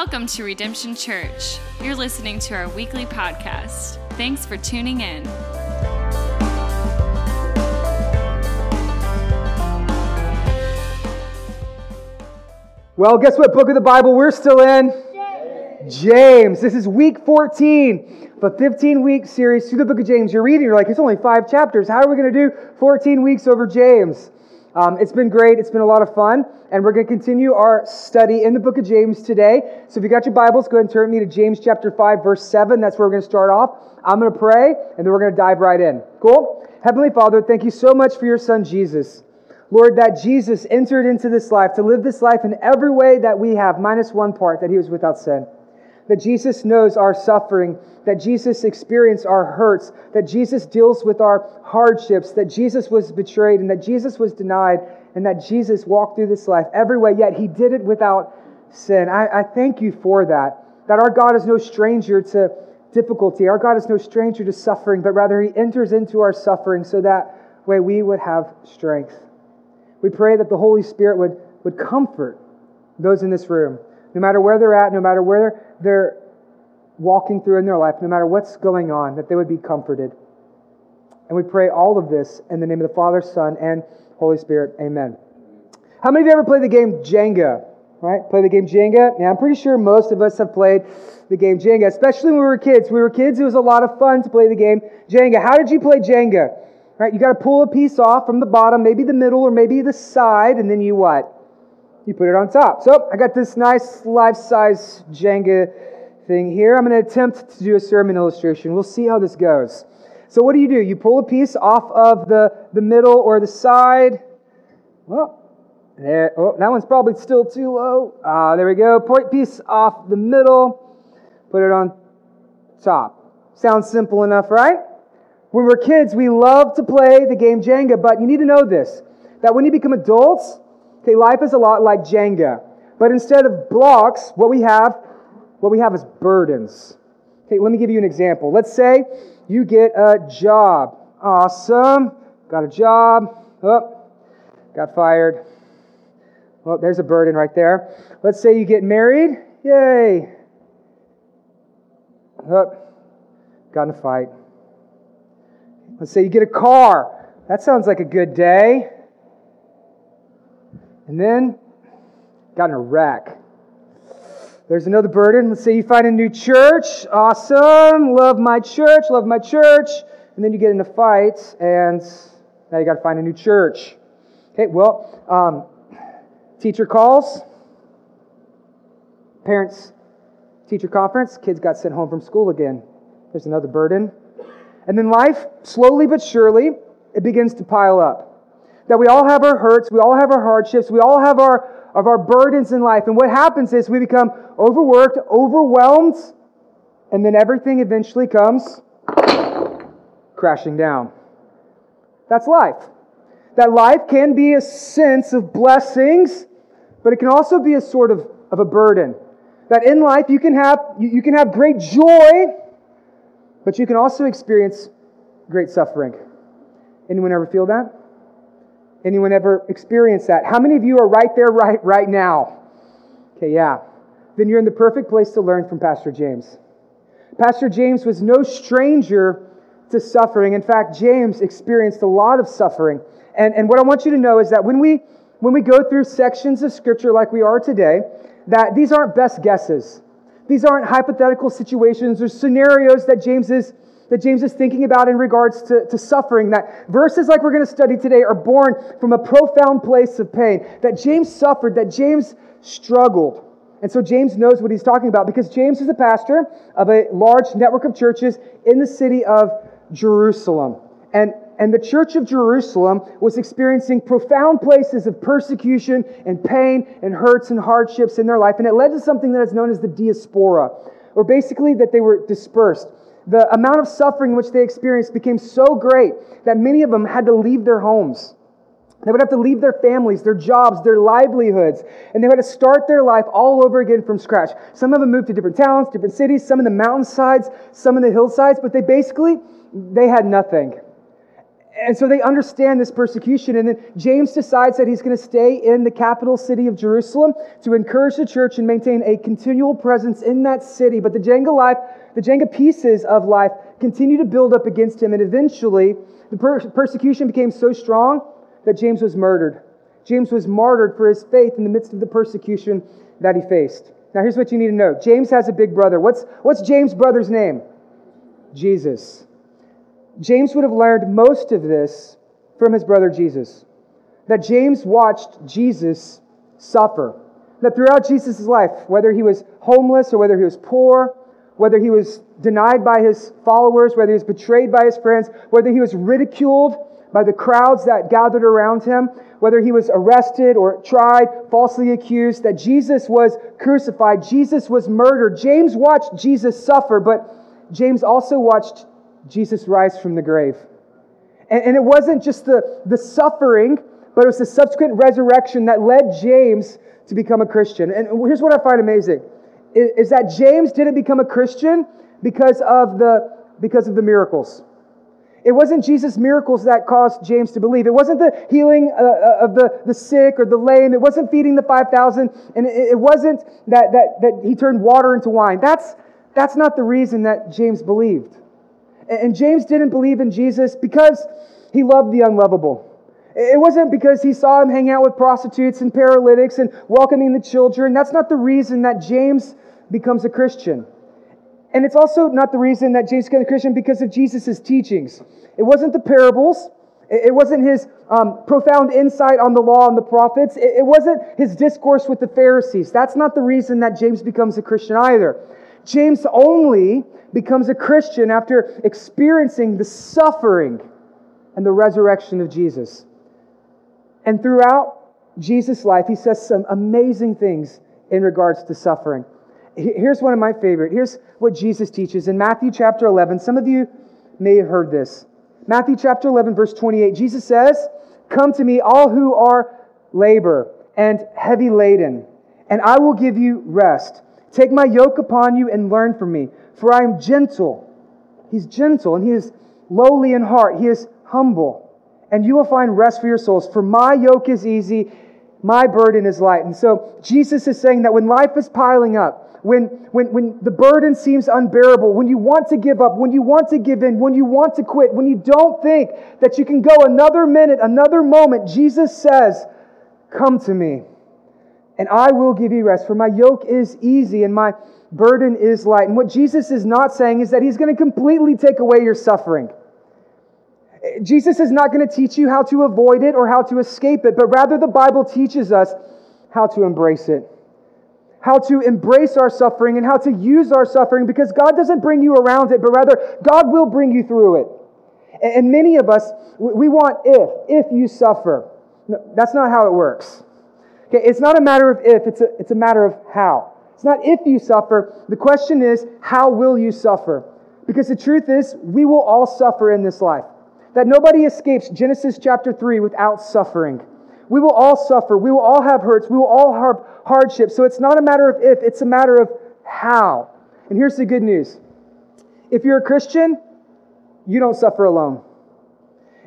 Welcome to Redemption Church. You're listening to our weekly podcast. Thanks for tuning in. Well, guess what book of the Bible we're still in? James. James. This is week 14 of a 15 week series through the book of James. You're reading, you're like, it's only five chapters. How are we going to do 14 weeks over James? Um, it's been great. It's been a lot of fun. And we're going to continue our study in the book of James today. So if you got your Bibles, go ahead and turn me to James chapter 5, verse 7. That's where we're going to start off. I'm going to pray, and then we're going to dive right in. Cool? Heavenly Father, thank you so much for your son, Jesus. Lord, that Jesus entered into this life to live this life in every way that we have, minus one part, that he was without sin. That Jesus knows our suffering, that Jesus experienced our hurts, that Jesus deals with our hardships, that Jesus was betrayed, and that Jesus was denied, and that Jesus walked through this life every way, yet he did it without sin. I, I thank you for that. That our God is no stranger to difficulty. Our God is no stranger to suffering, but rather he enters into our suffering so that way we would have strength. We pray that the Holy Spirit would, would comfort those in this room, no matter where they're at, no matter where they're walking through in their life, no matter what's going on, that they would be comforted. And we pray all of this in the name of the Father, Son, and Holy Spirit. Amen. How many of you ever played the game Jenga? Right? Play the game Jenga? Yeah, I'm pretty sure most of us have played the game Jenga, especially when we were kids. we were kids, it was a lot of fun to play the game Jenga. How did you play Jenga? Right? You got to pull a piece off from the bottom, maybe the middle or maybe the side, and then you what? You put it on top. So I got this nice life-size Jenga thing here. I'm going to attempt to do a sermon illustration. We'll see how this goes. So what do you do? You pull a piece off of the, the middle or the side. Well, there, oh, that one's probably still too low. Ah, there we go. Point piece off the middle. Put it on top. Sounds simple enough, right? When we're kids, we love to play the game Jenga, but you need to know this that when you become adults, okay, life is a lot like Jenga. But instead of blocks, what we have, what we have is burdens. Okay, let me give you an example. Let's say you get a job. Awesome. Got a job. Oh, got fired. Well, oh, there's a burden right there. Let's say you get married. Yay. Oh, got in a fight. Let's say you get a car. That sounds like a good day. And then got in a wreck. There's another burden. Let's say you find a new church. Awesome. Love my church. Love my church. And then you get in a fight, and now you got to find a new church. Okay, well, um, teacher calls. Parents, teacher conference. Kids got sent home from school again. There's another burden. And then life, slowly but surely, it begins to pile up. That we all have our hurts, we all have our hardships, we all have our of our burdens in life. And what happens is we become overworked, overwhelmed, and then everything eventually comes crashing down. That's life. That life can be a sense of blessings, but it can also be a sort of, of a burden. That in life you can have you, you can have great joy but you can also experience great suffering. Anyone ever feel that? Anyone ever experience that? How many of you are right there right right now? Okay, yeah. Then you're in the perfect place to learn from Pastor James. Pastor James was no stranger to suffering. In fact, James experienced a lot of suffering. And, and what I want you to know is that when we when we go through sections of scripture like we are today, that these aren't best guesses. These aren't hypothetical situations or scenarios that James is, that James is thinking about in regards to, to suffering. That verses like we're going to study today are born from a profound place of pain. That James suffered, that James struggled. And so James knows what he's talking about because James is a pastor of a large network of churches in the city of Jerusalem. And and the church of Jerusalem was experiencing profound places of persecution and pain and hurts and hardships in their life. And it led to something that is known as the diaspora, or basically that they were dispersed. The amount of suffering which they experienced became so great that many of them had to leave their homes. They would have to leave their families, their jobs, their livelihoods, and they had to start their life all over again from scratch. Some of them moved to different towns, different cities, some in the mountainsides, some in the hillsides, but they basically they had nothing. And so they understand this persecution. And then James decides that he's going to stay in the capital city of Jerusalem to encourage the church and maintain a continual presence in that city. But the Jenga life, the Jenga pieces of life continue to build up against him. And eventually, the per- persecution became so strong that James was murdered. James was martyred for his faith in the midst of the persecution that he faced. Now, here's what you need to know James has a big brother. What's, what's James' brother's name? Jesus. James would have learned most of this from his brother Jesus. That James watched Jesus suffer. That throughout Jesus' life, whether he was homeless or whether he was poor, whether he was denied by his followers, whether he was betrayed by his friends, whether he was ridiculed by the crowds that gathered around him, whether he was arrested or tried, falsely accused, that Jesus was crucified, Jesus was murdered. James watched Jesus suffer, but James also watched Jesus rise from the grave. And, and it wasn't just the, the suffering, but it was the subsequent resurrection that led James to become a Christian. And here's what I find amazing is, is that James didn't become a Christian because of the, because of the miracles. It wasn't Jesus' miracles that caused James to believe. It wasn't the healing uh, uh of the, the sick or the lame. It wasn't feeding the 5,000. And it, it wasn't that, that, that he turned water into wine. That's, that's not the reason that James believed. And James didn't believe in Jesus because he loved the unlovable. It wasn't because he saw him hang out with prostitutes and paralytics and welcoming the children. That's not the reason that James becomes a Christian. And it's also not the reason that James becomes a Christian because of Jesus' teachings. It wasn't the parables. It wasn't his um, profound insight on the law and the prophets. It wasn't his discourse with the Pharisees. That's not the reason that James becomes a Christian either. James only becomes a Christian after experiencing the suffering and the resurrection of Jesus. And throughout Jesus' life, he says some amazing things in regards to suffering. Here's one of my favorite. Here's what Jesus teaches in Matthew chapter 11. Some of you may have heard this. Matthew chapter 11, verse 28. Jesus says, Come to me, all who are labor and heavy laden, and I will give you rest. Take my yoke upon you and learn from me, for I am gentle. He's gentle and he is lowly in heart. He is humble. And you will find rest for your souls. For my yoke is easy, my burden is light. And so Jesus is saying that when life is piling up, when, when, when the burden seems unbearable, when you want to give up, when you want to give in, when you want to quit, when you don't think that you can go another minute, another moment, Jesus says, Come to me and I will give you rest. For my yoke is easy and my burden is light. And what Jesus is not saying is that he's going to completely take away your suffering. Jesus is not going to teach you how to avoid it or how to escape it, but rather the Bible teaches us how to embrace it. How to embrace our suffering and how to use our suffering because God doesn't bring you around it, but rather God will bring you through it. And many of us, we want if, if you suffer. No, that's not how it works. Okay, it's not a matter of if, it's a, it's a matter of how. It's not if you suffer. The question is, how will you suffer? Because the truth is, we will all suffer in this life. That nobody escapes Genesis chapter 3 without suffering. We will all suffer. We will all have hurts. We will all have hardships. So it's not a matter of if, it's a matter of how. And here's the good news if you're a Christian, you don't suffer alone.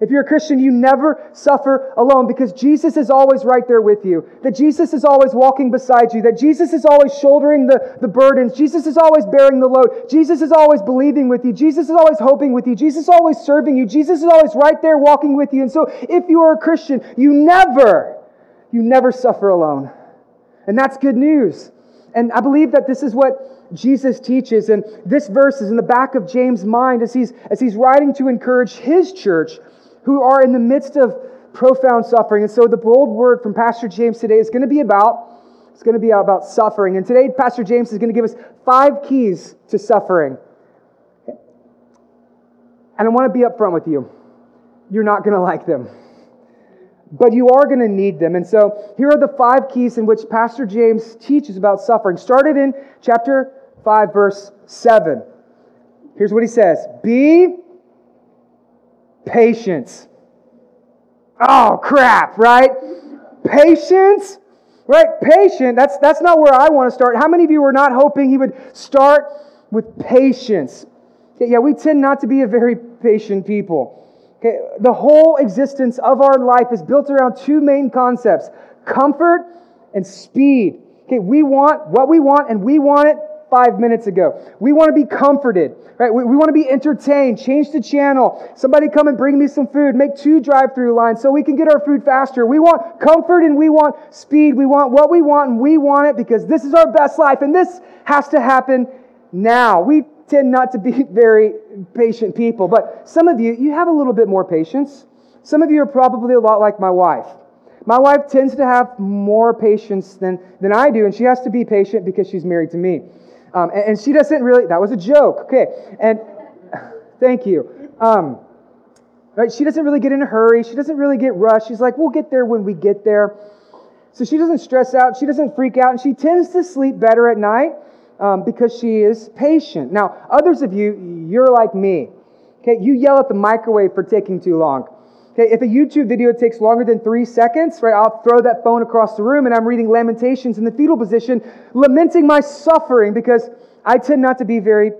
If you're a Christian, you never suffer alone because Jesus is always right there with you. That Jesus is always walking beside you. That Jesus is always shouldering the, the burdens. Jesus is always bearing the load. Jesus is always believing with you. Jesus is always hoping with you. Jesus is always serving you. Jesus is always right there walking with you. And so if you are a Christian, you never, you never suffer alone. And that's good news. And I believe that this is what Jesus teaches. And this verse is in the back of James' mind as he's, as he's writing to encourage his church who are in the midst of profound suffering. And so the bold word from Pastor James today is going to be about it's going to be about suffering. And today Pastor James is going to give us five keys to suffering. And I want to be upfront with you. You're not going to like them. But you are going to need them. And so here are the five keys in which Pastor James teaches about suffering. Started in chapter 5 verse 7. Here's what he says. Be Patience. Oh, crap, right? Patience, right? Patient, that's, that's not where I want to start. How many of you were not hoping he would start with patience? Yeah, we tend not to be a very patient people. Okay, the whole existence of our life is built around two main concepts comfort and speed. Okay, we want what we want, and we want it five minutes ago. We want to be comforted, right? We, we want to be entertained. Change the channel. Somebody come and bring me some food. Make two drive through lines so we can get our food faster. We want comfort and we want speed. We want what we want and we want it because this is our best life and this has to happen now. We tend not to be very patient people, but some of you, you have a little bit more patience. Some of you are probably a lot like my wife. My wife tends to have more patience than, than I do, and she has to be patient because she's married to me. Um, and, and, she doesn't really, that was a joke. Okay. And thank you. Um, right? She doesn't really get in a hurry. She doesn't really get rushed. She's like, we'll get there when we get there. So she doesn't stress out. She doesn't freak out. And she tends to sleep better at night um, because she is patient. Now, others of you, you're like me. Okay. You yell at the microwave for taking too long. If a YouTube video takes longer than three seconds, right, I'll throw that phone across the room and I'm reading Lamentations in the fetal position, lamenting my suffering because I tend not to be very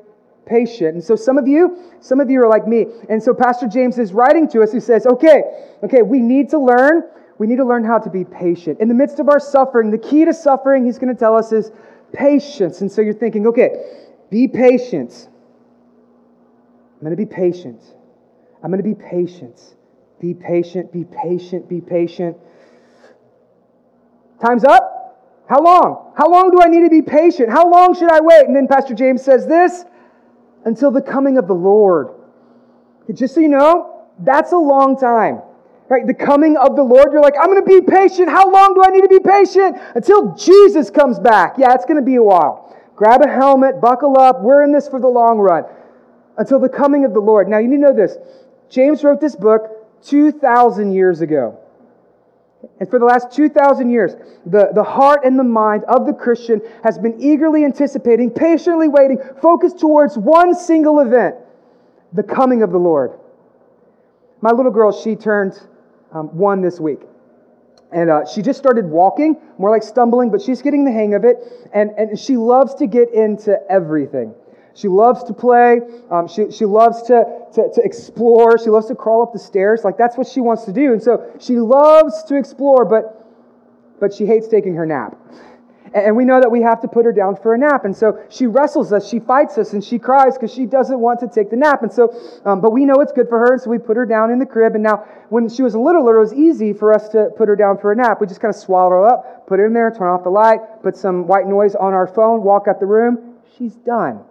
patient. And so some of you, some of you are like me. And so Pastor James is writing to us who says, okay, okay, we need to learn, we need to learn how to be patient. In the midst of our suffering, the key to suffering, he's going to tell us, is patience. And so you're thinking, okay, be patient. I'm going to be patient. I'm going to be patient. Be patient, be patient, be patient. Time's up. How long? How long do I need to be patient? How long should I wait? And then Pastor James says this until the coming of the Lord. Just so you know, that's a long time. Right? The coming of the Lord, you're like, I'm going to be patient. How long do I need to be patient? Until Jesus comes back. Yeah, it's going to be a while. Grab a helmet, buckle up. We're in this for the long run. Until the coming of the Lord. Now, you need to know this. James wrote this book 2,000 years ago. And for the last 2,000 years, the, the heart and the mind of the Christian has been eagerly anticipating, patiently waiting, focused towards one single event the coming of the Lord. My little girl, she turned um, one this week. And uh, she just started walking, more like stumbling, but she's getting the hang of it. And, and she loves to get into everything. She loves to play. Um, she, she loves to, to, to explore. She loves to crawl up the stairs. Like, that's what she wants to do. And so she loves to explore, but, but she hates taking her nap. And we know that we have to put her down for a nap. And so she wrestles us, she fights us, and she cries because she doesn't want to take the nap. And so, um, but we know it's good for her, and so we put her down in the crib. And now, when she was a littler, it was easy for us to put her down for a nap. We just kind of swallow her up, put her in there, turn off the light, put some white noise on our phone, walk out the room. She's done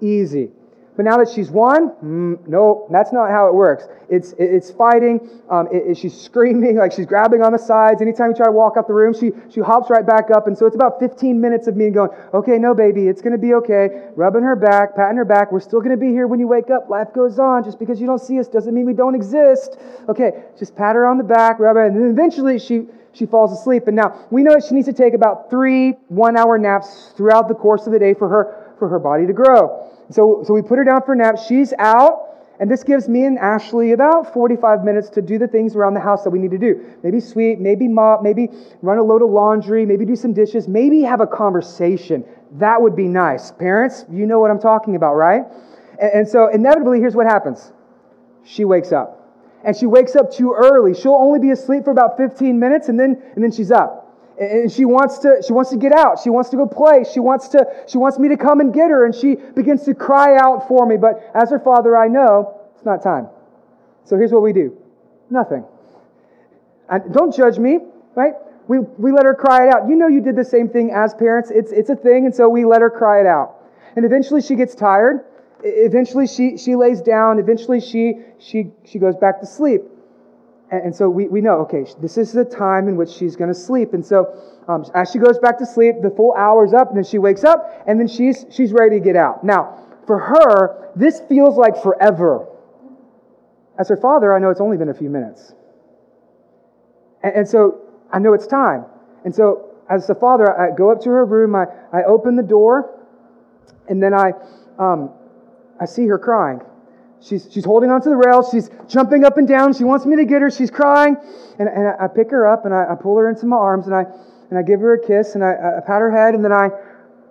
easy. But now that she's won, mm, no, that's not how it works. It's, it's fighting. Um, it, it, she's screaming, like she's grabbing on the sides. Anytime you try to walk out the room, she, she hops right back up. And so it's about 15 minutes of me going, okay, no, baby, it's going to be okay. Rubbing her back, patting her back. We're still going to be here when you wake up. Life goes on. Just because you don't see us doesn't mean we don't exist. Okay, just pat her on the back, rub her, and then eventually she, she falls asleep. And now we know that she needs to take about three one hour naps throughout the course of the day for her for her body to grow. So, so we put her down for a nap. She's out. And this gives me and Ashley about 45 minutes to do the things around the house that we need to do. Maybe sweep, maybe mop, maybe run a load of laundry, maybe do some dishes, maybe have a conversation. That would be nice. Parents, you know what I'm talking about, right? And, and so inevitably, here's what happens she wakes up. And she wakes up too early. She'll only be asleep for about 15 minutes and then, and then she's up and she wants to she wants to get out. She wants to go play. She wants to she wants me to come and get her and she begins to cry out for me. But as her father i know it's not time. So here's what we do. Nothing. And don't judge me right? We, we let her cry it out. You know you did the same thing as parents. It's, it's a thing and so we let her cry it out. And eventually she gets tired. Eventually she, she lays down. Eventually she, she, she goes back to sleep and so we, we know, okay, this is the time in which she's going to sleep. And so um, as she goes back to sleep, the full hour's up, and then she wakes up, and then she's, she's ready to get out. Now, for her, this feels like forever. As her father, I know it's only been a few minutes. And, and so I know it's time. And so as the father, I go up to her room, I, I open the door, and then I, um, I see her crying. She's, she's holding onto the rail. She's jumping up and down. She wants me to get her. She's crying. And, and I, pick her up and I, I, pull her into my arms and I, and I give her a kiss and I, I pat her head and then I,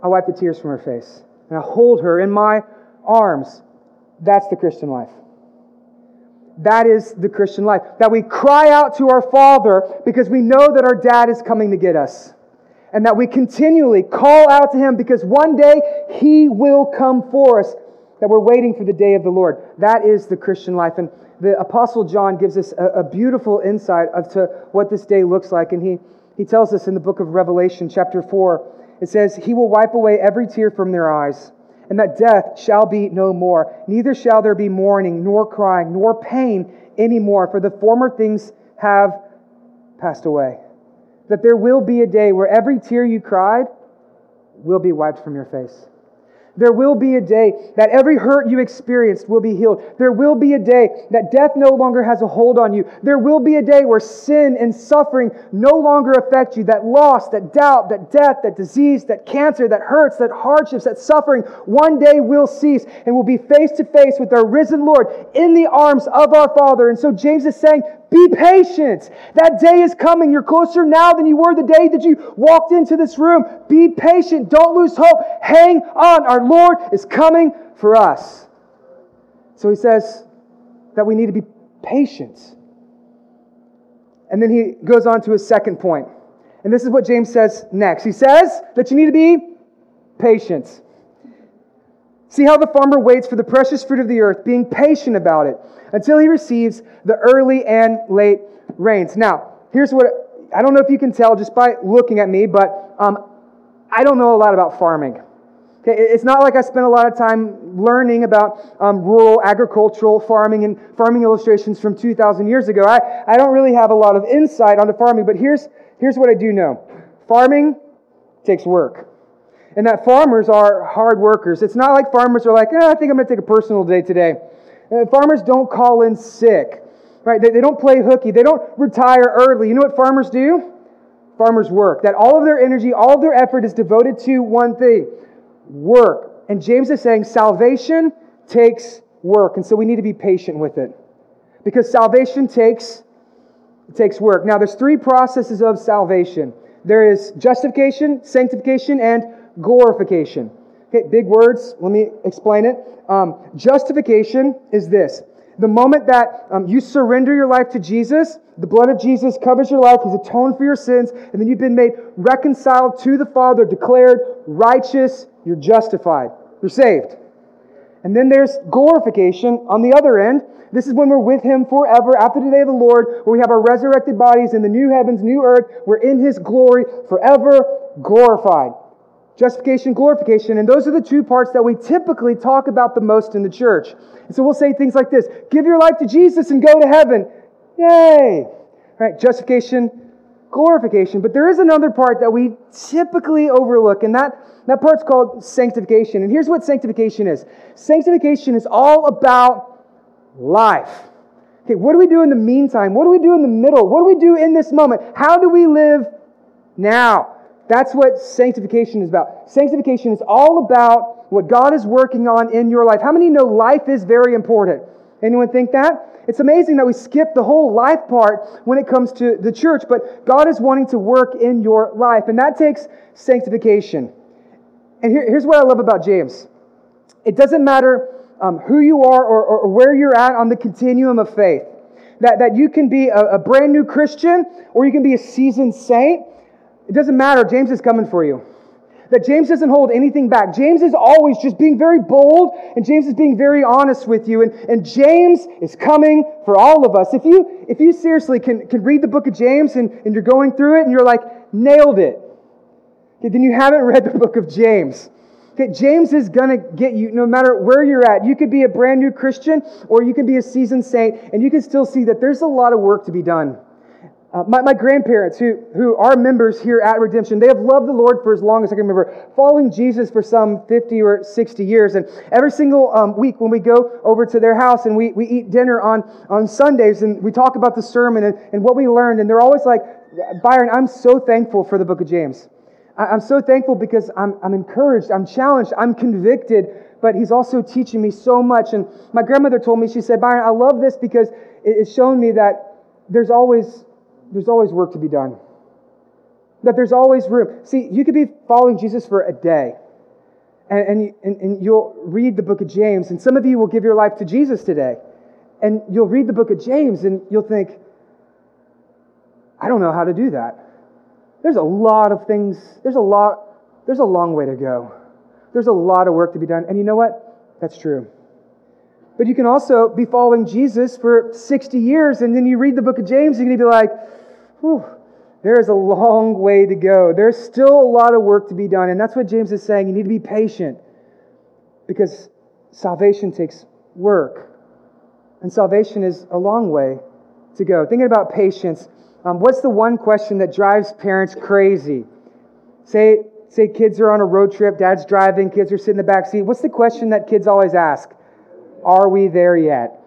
I wipe the tears from her face. And I hold her in my arms. That's the Christian life. that is the Christian life. That we cry out to our Father because we know that our dad is coming to get us. And that we continually call out to him because one day he will come for us. That we're waiting for the day of the Lord. That is the Christian life. And the Apostle John gives us a, a beautiful insight as to what this day looks like. And he, he tells us in the book of Revelation, chapter 4, it says, He will wipe away every tear from their eyes and that death shall be no more. Neither shall there be mourning, nor crying, nor pain any more, for the former things have passed away. That there will be a day where every tear you cried will be wiped from your face. There will be a day that every hurt you experienced will be healed. There will be a day that death no longer has a hold on you. There will be a day where sin and suffering no longer affect you. That loss, that doubt, that death, that disease, that cancer, that hurts, that hardships, that suffering one day will cease and we'll be face to face with our risen Lord in the arms of our Father. And so James is saying, be patient. That day is coming. You're closer now than you were the day that you walked into this room. Be patient. Don't lose hope. Hang on. Our Lord is coming for us. So he says that we need to be patient. And then he goes on to his second point. And this is what James says next. He says that you need to be patient. See how the farmer waits for the precious fruit of the earth, being patient about it until he receives the early and late rains. Now, here's what I don't know if you can tell just by looking at me, but um, I don't know a lot about farming. Okay, it's not like I spent a lot of time learning about um, rural agricultural farming and farming illustrations from 2,000 years ago. I, I don't really have a lot of insight onto farming, but here's, here's what I do know farming takes work and that farmers are hard workers. It's not like farmers are like, eh, I think I'm going to take a personal day today. Uh, farmers don't call in sick, right? They, they don't play hooky. They don't retire early. You know what farmers do? Farmers work. That all of their energy, all of their effort is devoted to one thing work. And James is saying salvation takes work. And so we need to be patient with it. Because salvation takes, takes work. Now, there's three processes of salvation there is justification, sanctification, and glorification. Okay, big words. Let me explain it. Um, justification is this the moment that um, you surrender your life to Jesus, the blood of Jesus covers your life, He's atoned for your sins, and then you've been made reconciled to the Father, declared righteous, you're justified, you're saved. And then there's glorification on the other end. This is when we're with Him forever after the day of the Lord, where we have our resurrected bodies in the new heavens, new earth. We're in His glory forever glorified justification, glorification, and those are the two parts that we typically talk about the most in the church. And so we'll say things like this Give your life to Jesus and go to heaven. Yay! Right? Justification, glorification. But there is another part that we typically overlook, and that, that part's called sanctification. And here's what sanctification is sanctification is all about life. Okay, what do we do in the meantime? What do we do in the middle? What do we do in this moment? How do we live now? That's what sanctification is about. Sanctification is all about what God is working on in your life. How many know life is very important? Anyone think that? It's amazing that we skip the whole life part when it comes to the church, but God is wanting to work in your life, and that takes sanctification. And here, here's what I love about James it doesn't matter um, who you are or, or, where you're at on the continuum of faith. That, that you can be a, a brand new Christian or you can be a seasoned saint. It doesn't matter. James is coming for you. That James doesn't hold anything back. James is always just being very bold, and James is being very honest with you. And, and James is coming for all of us. If you, if you seriously can, can read the book of James and, and you're going through it and you're like, nailed it, okay, then you haven't read the book of James. Okay, James is going to get you no matter where you're at. You could be a brand new Christian or you could be a seasoned saint, and you can still see that there's a lot of work to be done. Uh, my, my grandparents, who, who are members here at Redemption, they have loved the Lord for as long as I can remember, following Jesus for some 50 or 60 years. And every single um, week when we go over to their house and we, we eat dinner on, on Sundays and we talk about the sermon and, and what we learned, and they're always like, Byron, I'm so thankful for the book of James. I, I'm so thankful because I'm, I'm encouraged, I'm challenged, I'm convicted, but he's also teaching me so much. And my grandmother told me, she said, Byron, I love this because it's shown me that there's always there's always work to be done. That there's always room. See, you could be following Jesus for a day, and, and, and, you'll read the book of James, and some of you will give your life to Jesus today. And you'll read the book of James and you'll think, I don't know how to do that. There's a lot of things, there's a lot, there's a long way to go. There's a lot of work to be done. And you know what? That's true. But you can also be following Jesus for 60 years, and then you read the book of James, you're going to be like, whew, there is a long way to go. There's still a lot of work to be done. And that's what James is saying. You need to be patient because salvation takes work. And salvation is a long way to go. Thinking about patience, um, what's the one question that drives parents crazy? Say, say kids are on a road trip, dad's driving, kids are sitting in the back seat. What's the question that kids always ask? Are we there yet?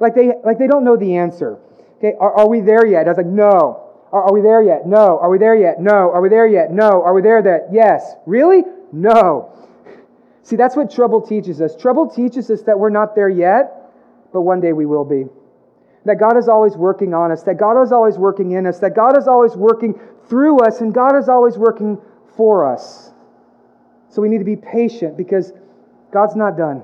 Like they, like they don't know the answer. Okay, are, are we there yet? I was like, no. Are, are we there yet? No. Are we there yet? No. Are we there yet? No. Are we there yet? Yes. Really? No. See, that's what trouble teaches us. Trouble teaches us that we're not there yet, but one day we will be. That God is always working on us, that God is always working in us, that God is always working through us, and God is always working for us. So we need to be patient because God's not done.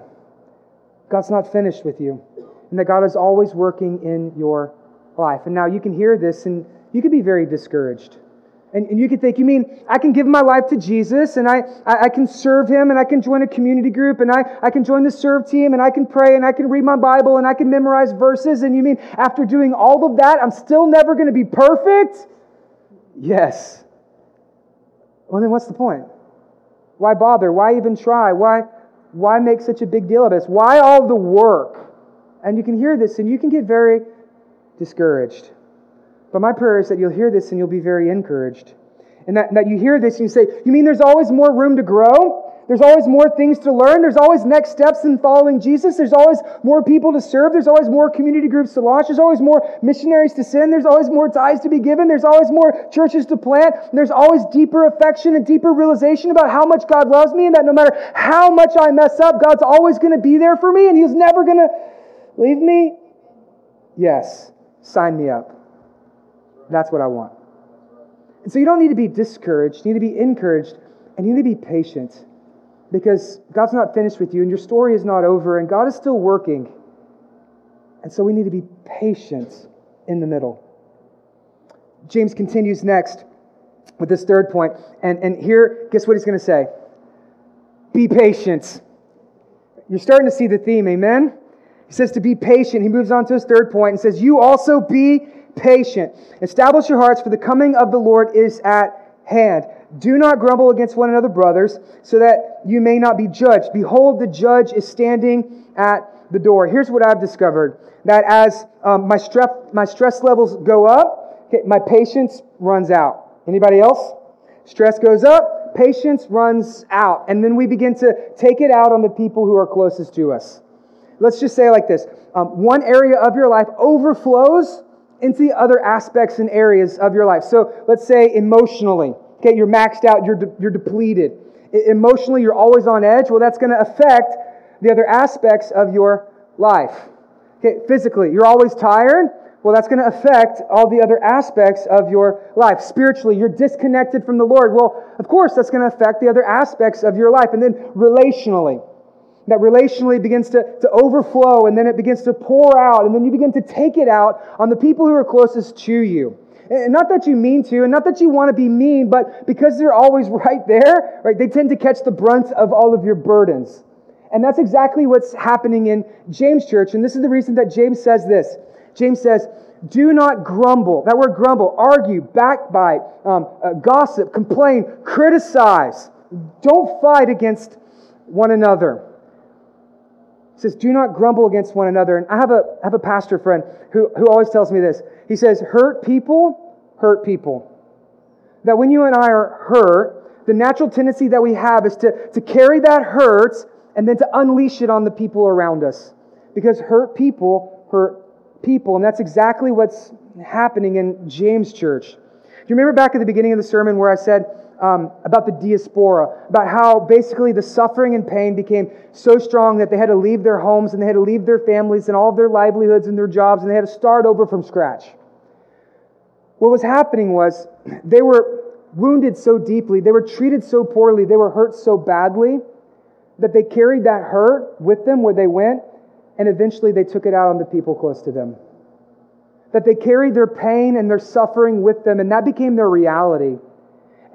God's not finished with you. And that God is always working in your life. And now you can hear this and you can be very discouraged. And, and you can think, you mean I can give my life to Jesus and I, I, I, can serve him and I can join a community group and I, I can join the serve team and I can pray and I can read my Bible and I can memorize verses. And you mean after doing all of that, I'm still never going to be perfect? Yes. Well, then what's the point? Why bother? Why even try? Why, why make such a big deal of this? Why all the work? And you can hear this and you can get very discouraged. But my prayer is that you'll hear this and you'll be very encouraged. And that, that you hear this and you say, You mean there's always more room to grow? There's always more things to learn. There's always next steps in following Jesus. There's always more people to serve. There's always more community groups to launch. There's always more missionaries to send. There's always more tithes to be given. There's always more churches to plant. There's always deeper affection and deeper realization about how much God loves me and that no matter how much I mess up, God's always going to be there for me and He's never going to leave me. Yes, sign me up. That's what I want. And so you don't need to be discouraged. You need to be encouraged and you need to be patient because God's not finished with you and your story is not over and God is still working. And so we need to be patient in the middle. James continues next with this third point. And, and here, guess what he's going to say? Be patient. You're starting to see the theme, amen? He says to be patient. He moves on to his third point and says, You also be patient. Establish your hearts, for the coming of the Lord is at hand. Do not grumble against one another, brothers, so that you may not be judged. Behold, the judge is standing at the door. Here's what I've discovered that as um, my, stress, my stress levels go up, okay, my patience runs out. Anybody else? Stress goes up, patience runs out. And then we begin to take it out on the people who are closest to us. Let's just say like this um, one area of your life overflows into the other aspects and areas of your life. So let's say emotionally, okay, you're maxed out, you're, de- you're depleted. Emotionally, you're always on edge. Well, that's going to affect the other aspects of your life. Okay, physically, you're always tired. Well, that's going to affect all the other aspects of your life. Spiritually, you're disconnected from the Lord. Well, of course, that's going to affect the other aspects of your life. And then relationally, that relationally begins to, to overflow and then it begins to pour out and then you begin to take it out on the people who are closest to you. And not that you mean to, and not that you want to be mean, but because they're always right there, right, they tend to catch the brunt of all of your burdens. And that's exactly what's happening in James Church. And this is the reason that James says this. James says, do not grumble. That word grumble, argue, backbite, um, uh, gossip, complain, criticize. Don't fight against one another. Says, Do not grumble against one another. And I have a, I have a pastor friend who, who always tells me this. He says, Hurt people hurt people. That when you and I are hurt, the natural tendency that we have is to, to carry that hurt and then to unleash it on the people around us. Because hurt people hurt people. And that's exactly what's happening in James Church. Do you remember back at the beginning of the sermon where I said, um, about the diaspora, about how basically the suffering and pain became so strong that they had to leave their homes and they had to leave their families and all of their livelihoods and their jobs and they had to start over from scratch. What was happening was they were wounded so deeply, they were treated so poorly, they were hurt so badly that they carried that hurt with them where they went and eventually they took it out on the people close to them. That they carried their pain and their suffering with them, and that became their reality.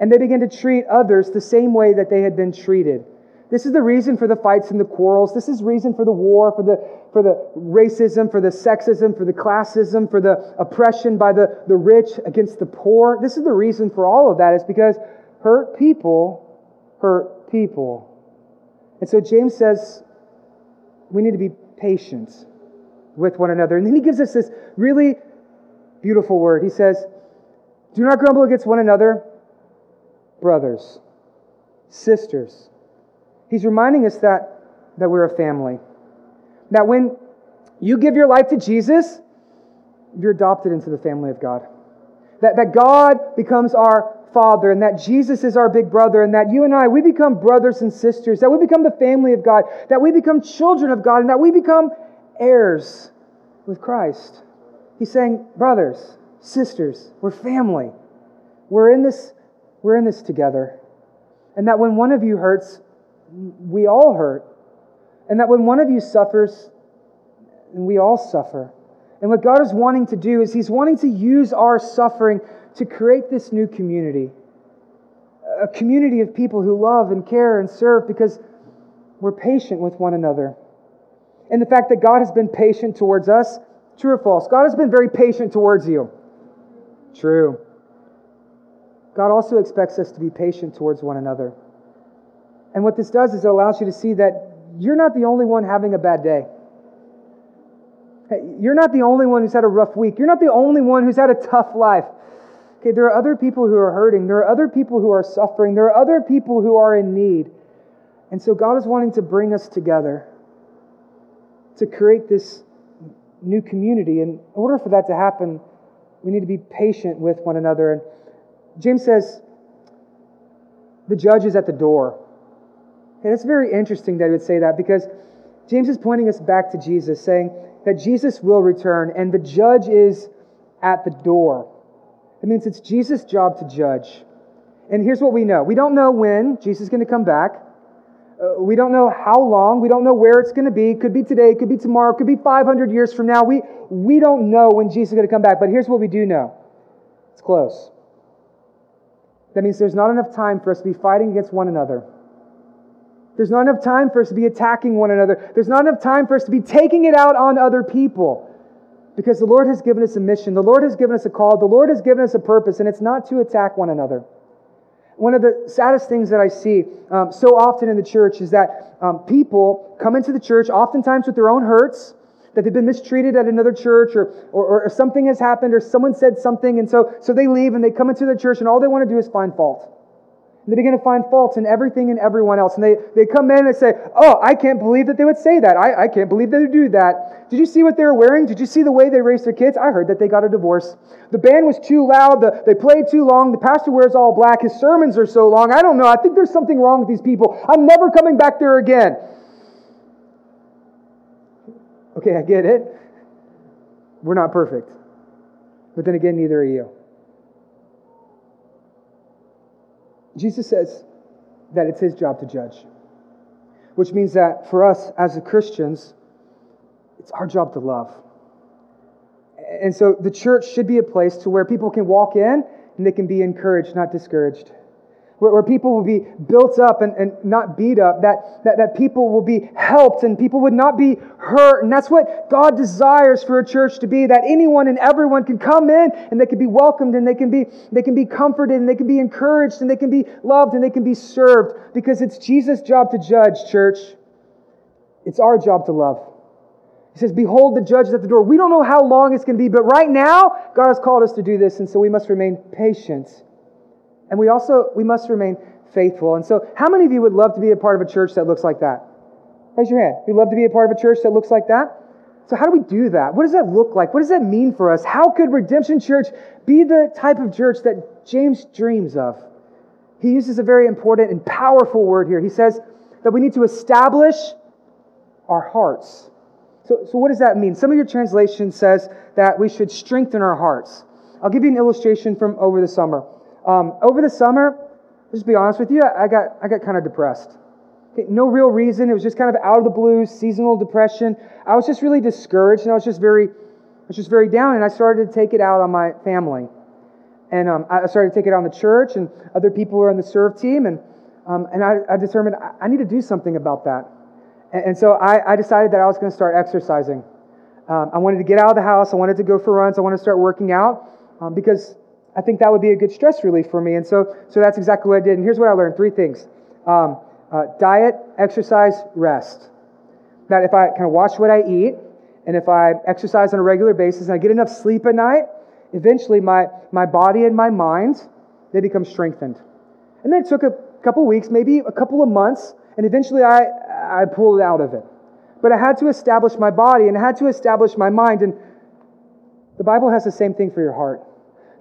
And they began to treat others the same way that they had been treated. This is the reason for the fights and the quarrels. This is reason for the war, for the, for the racism, for the sexism, for the classism, for the oppression by the, the rich against the poor. This is the reason for all of that, is because hurt people hurt people. And so James says we need to be patient with one another. And then he gives us this really beautiful word. He says, Do not grumble against one another, brothers, sisters. He's reminding us that, that we're a family. That when you give your life to Jesus, you're adopted into the family of God. That, that God becomes our Father and that Jesus is our big brother and that you and I, we become brothers and sisters, that we become the family of God, that we become children of God, and that we become heirs with Christ. He's saying, brothers, sisters, we're family. We're in this, we're in this together. And that when one of you hurts, we all hurt. And that when one of you suffers, we all suffer. And what God is wanting to do is He's wanting to use our suffering to create this new community. A community of people who love and care and serve because we're patient with one another. And the fact that God has been patient towards us, true or false? God has been very patient towards you. True. God also expects us to be patient towards one another. And what this does is it allows you to see that you're not the only one having a bad day. You're not the only one who's had a rough week. You're not the only one who's had a tough life. Okay, there are other people who are hurting. There are other people who are suffering. There are other people who are in need. And so God is wanting to bring us together to create this new community. And in order for that to happen, we need to be patient with one another. And James says, the judge is at the door. And it's very interesting that he would say that because James is pointing us back to Jesus, saying that Jesus will return and the judge is at the door. It means it's Jesus' job to judge. And here's what we know we don't know when Jesus is going to come back. Uh, we don't know how long. We don't know where it's going to be. Could be today, could be tomorrow, could be 500 years from now. We, we don't know when Jesus is going to come back. But here's what we do know it's close. That means there's not enough time for us to be fighting against one another. There's not enough time for us to be attacking one another. There's not enough time for us to be taking it out on other people. Because the Lord has given us a mission, the Lord has given us a call, the Lord has given us a purpose, and it's not to attack one another. One of the saddest things that I see um, so often in the church is that um, people come into the church, oftentimes with their own hurts, that they've been mistreated at another church, or, or, or something has happened, or someone said something, and so, so they leave and they come into the church, and all they want to do is find fault. And they begin to find faults in everything and everyone else. And they, they come in and say, Oh, I can't believe that they would say that. I, I can't believe they would do that. Did you see what they were wearing? Did you see the way they raised their kids? I heard that they got a divorce. The band was too loud. The, they played too long. The pastor wears all black. His sermons are so long. I don't know. I think there's something wrong with these people. I'm never coming back there again. Okay, I get it. We're not perfect. But then again, neither are you. Jesus says that it's his job to judge, which means that for us as Christians, it's our job to love. And so the church should be a place to where people can walk in and they can be encouraged, not discouraged where, where people will be built up and, and not beat up, that, that, that people will be helped and people would not be hurt. And that's what God desires for a church to be, that anyone and everyone can come in and they can be welcomed and they can be, they can be comforted and they can be encouraged and they can be loved and they can be served because it's Jesus' job to judge, church. It's our job to love. He says, Behold, the judge is at the door. We don't know how long it's going to be, but right now, God has called us to do this, and so we must remain patient and we also, we must remain faithful. And so, how many of you would love to be a part of a church that looks like that? Raise your hand. You'd love to be a part of a church that looks like that? So, how do we do that? What does that look like? What does that mean for us? How could Redemption Church be the type of church that James dreams of? He uses a very important and powerful word here. He says that we need to establish our hearts. So, so what does that mean? Some of your translation says that we should strengthen our hearts. I'll give you an illustration from over the summer. Um, over the summer, just be honest with you, I got, I got kind of depressed. no real reason. It was just kind of out of the blue, seasonal depression. I was just really discouraged and I was just very, I was just very down. And I started to take it out on my family. And um, I started to take it on the church and other people who are on the serve team. And, um, and I, I, determined I, I, need to do something about that. And, and so I, I, decided that I was going to start exercising. Um, I wanted to get out of the house. I wanted to go for runs. I wanted to start working out um, because I think that would be a good stress relief for me. And so, so that's exactly what I did. And here's what I learned three things um, uh, diet, exercise, rest. That if I kind of watch what I eat, and if I exercise on a regular basis and I get enough sleep at night, eventually my, my body and my mind, they become strengthened. And then it took a couple weeks, maybe a couple of months, and eventually I, I pulled out of it. But I had to establish my body and I had to establish my mind. And the Bible has the same thing for your heart.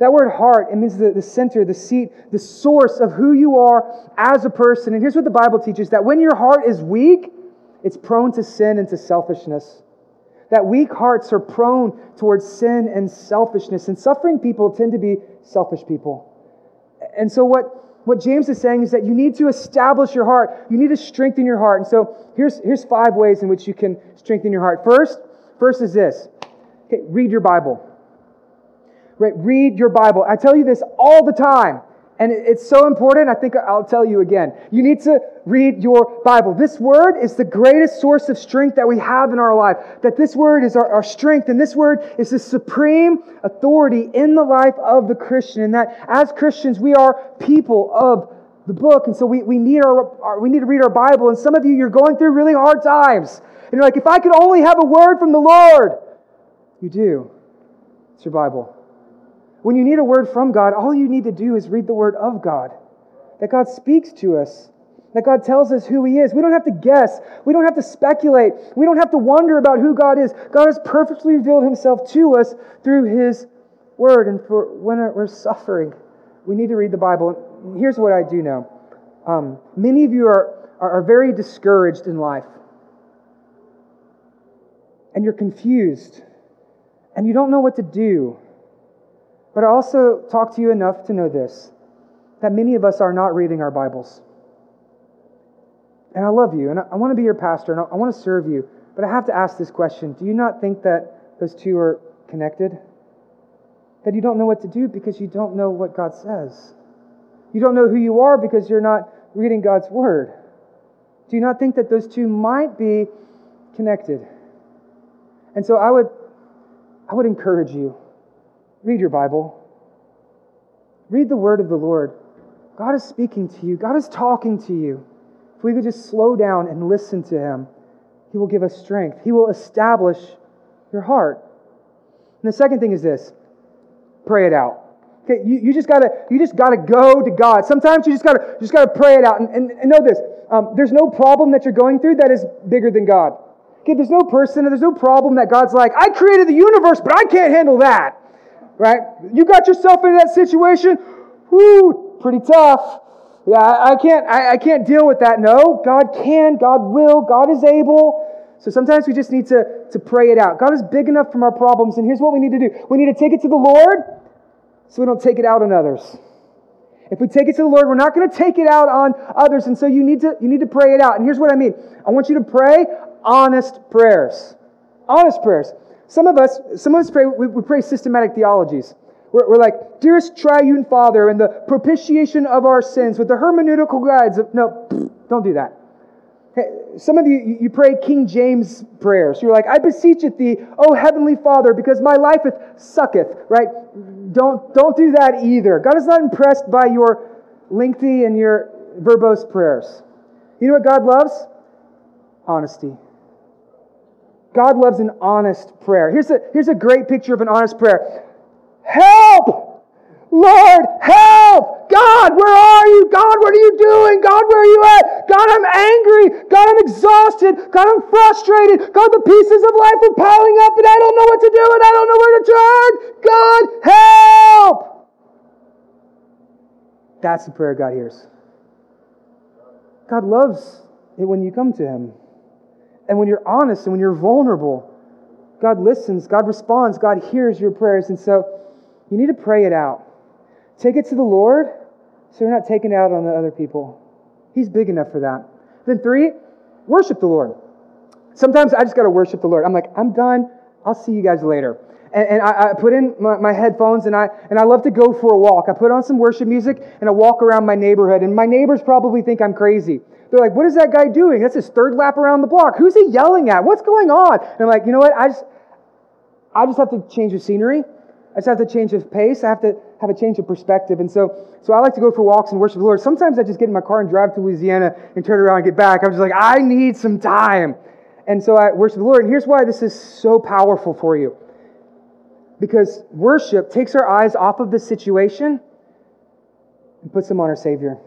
That word heart, it means the, the center, the seat, the source of who you are as a person. And here's what the Bible teaches that when your heart is weak, it's prone to sin and to selfishness. That weak hearts are prone towards sin and selfishness. And suffering people tend to be selfish people. And so, what, what James is saying is that you need to establish your heart. You need to strengthen your heart. And so, here's, here's five ways in which you can strengthen your heart. First, first is this okay, read your Bible. Right? Read your Bible. I tell you this all the time. And it's so important, I think I'll tell you again. You need to read your Bible. This word is the greatest source of strength that we have in our life. That this word is our, our, strength, and this word is the supreme authority in the life of the Christian. And that as Christians, we are people of the book. And so we, we, need our, our we need to read our Bible. And some of you, you're going through really hard times. And you're like, if I could only have a word from the Lord. You do. It's your Bible. When you need a word from God, all you need to do is read the word of God. That God speaks to us, that God tells us who He is. We don't have to guess, we don't have to speculate, we don't have to wonder about who God is. God has perfectly revealed Himself to us through His word. And for when we're suffering, we need to read the Bible. here's what I do know um, many of you are, are very discouraged in life, and you're confused, and you don't know what to do. But I also talk to you enough to know this that many of us are not reading our Bibles. And I love you, and I want to be your pastor, and I want to serve you. But I have to ask this question Do you not think that those two are connected? That you don't know what to do because you don't know what God says. You don't know who you are because you're not reading God's Word. Do you not think that those two might be connected? And so I would, I would encourage you Read your Bible. Read the word of the Lord. God is speaking to you, God is talking to you. If we could just slow down and listen to Him, He will give us strength. He will establish your heart. And the second thing is this pray it out. Okay, you, you just gotta you just gotta go to God. Sometimes you just gotta you just gotta pray it out and, and, and know this. Um, there's no problem that you're going through that is bigger than God. Okay, there's no person, there's no problem that God's like, I created the universe, but I can't handle that right? You got yourself in that situation, whoo, pretty tough. Yeah, I can't, I, I can't deal with that. No, God can, God will, God is able. So sometimes we just need to, to pray it out. God is big enough from our problems, and here's what we need to do we need to take it to the Lord so we don't take it out on others. If we take it to the Lord, we're not going to take it out on others. And so you need to you need to pray it out. And here's what I mean. I want you to pray honest prayers. Honest prayers. Some of us, some of us pray, we, we pray systematic theologies. We're, we're, like, dearest triune Father, and the propitiation of our sins with the hermeneutical guides. Of, no, don't do that. Hey, some of you, you pray King James prayers. You're like, I beseecheth thee, O heavenly Father, because my life sucketh, right? Don't, don't do that either. God is not impressed by your lengthy and your verbose prayers. You know what God loves? Honesty. God loves an honest prayer. Here's a, here's a great picture of an honest prayer Help! Lord, help! God, where are you? God, what are you doing? God, where are you at? God, I'm angry. God, I'm exhausted. God, I'm frustrated. God, the pieces of life are piling up and I don't know what to do and I don't know where to turn. God, help! That's the prayer God hears. God loves it when you come to Him. And when you're honest and when you're vulnerable, God listens, God responds, God hears your prayers. And so you need to pray it out. Take it to the Lord so you're not taking it out on the other people. He's big enough for that. Then three, worship the Lord. Sometimes I just got to worship the Lord. I'm like, I'm done. I'll see you guys later. And, and I, I, put in my, my, headphones and I, and I love to go for a walk. I put on some worship music and I walk around my neighborhood. And my neighbors probably think I'm crazy. They're like, what is that guy doing? That's his third lap around the block. Who's he yelling at? What's going on? And I'm like, you know what? I just, I just have to change the scenery. I just have to change the pace. I have to have a change of perspective. And so, so I like to go for walks and worship the Lord. Sometimes I just get in my car and drive to Louisiana and turn around and get back. I'm just like, I need some time. And so I worship the Lord. And here's why this is so powerful for you. Because worship takes our eyes off of the situation and puts them on our Savior.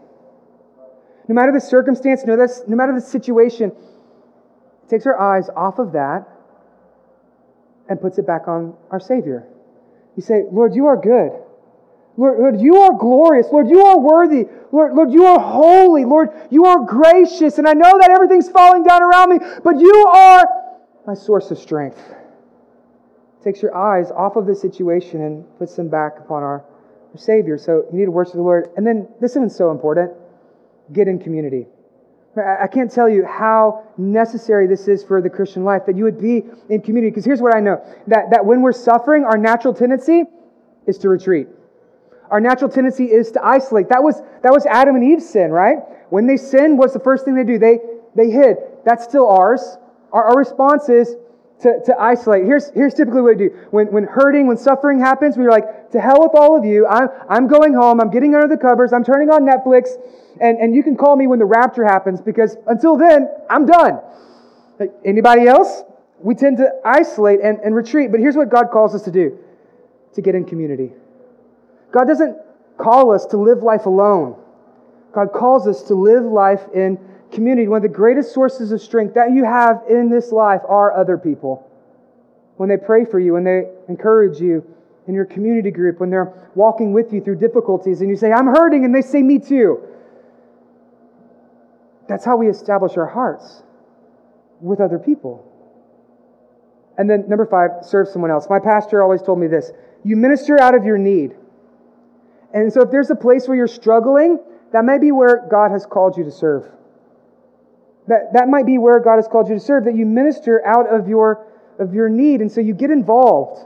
No matter the circumstance, no, no matter the situation, it takes our eyes off of that and puts it back on our Savior. You say, Lord, you are good. Lord, Lord, you are glorious. Lord, you are worthy. Lord, Lord, you are holy. Lord, you are gracious. And I know that everything's falling down around me, but you are my source of strength. Takes your eyes off of the situation and puts them back upon our, our Savior. So you need to worship the Lord. And then this one's so important get in community. I can't tell you how necessary this is for the Christian life that you would be in community. Because here's what I know that, that when we're suffering, our natural tendency is to retreat. Our natural tendency is to isolate. That was, that was Adam and Eve's sin, right? When they sinned, what's the first thing they do? They, they hid. That's still ours. Our, our response is to, to isolate. Here's, here's typically what we do. When, when hurting, when suffering happens, we're like, to hell with all of you. I'm, I'm going home. I'm getting under the covers. I'm turning on Netflix. And, and you can call me when the rapture happens because until then, I'm done. Anybody else? We tend to isolate and, and retreat. But here's what God calls us to do to get in community. God doesn't call us to live life alone. God calls us to live life in community. One of the greatest sources of strength that you have in this life are other people. When they pray for you, when they encourage you in your community group, when they're walking with you through difficulties, and you say, I'm hurting, and they say, Me too. That's how we establish our hearts with other people. And then, number five, serve someone else. My pastor always told me this you minister out of your need. And so, if there's a place where you're struggling, that might be where God has called you to serve. That, that might be where God has called you to serve, that you minister out of your, of your need. And so you get involved.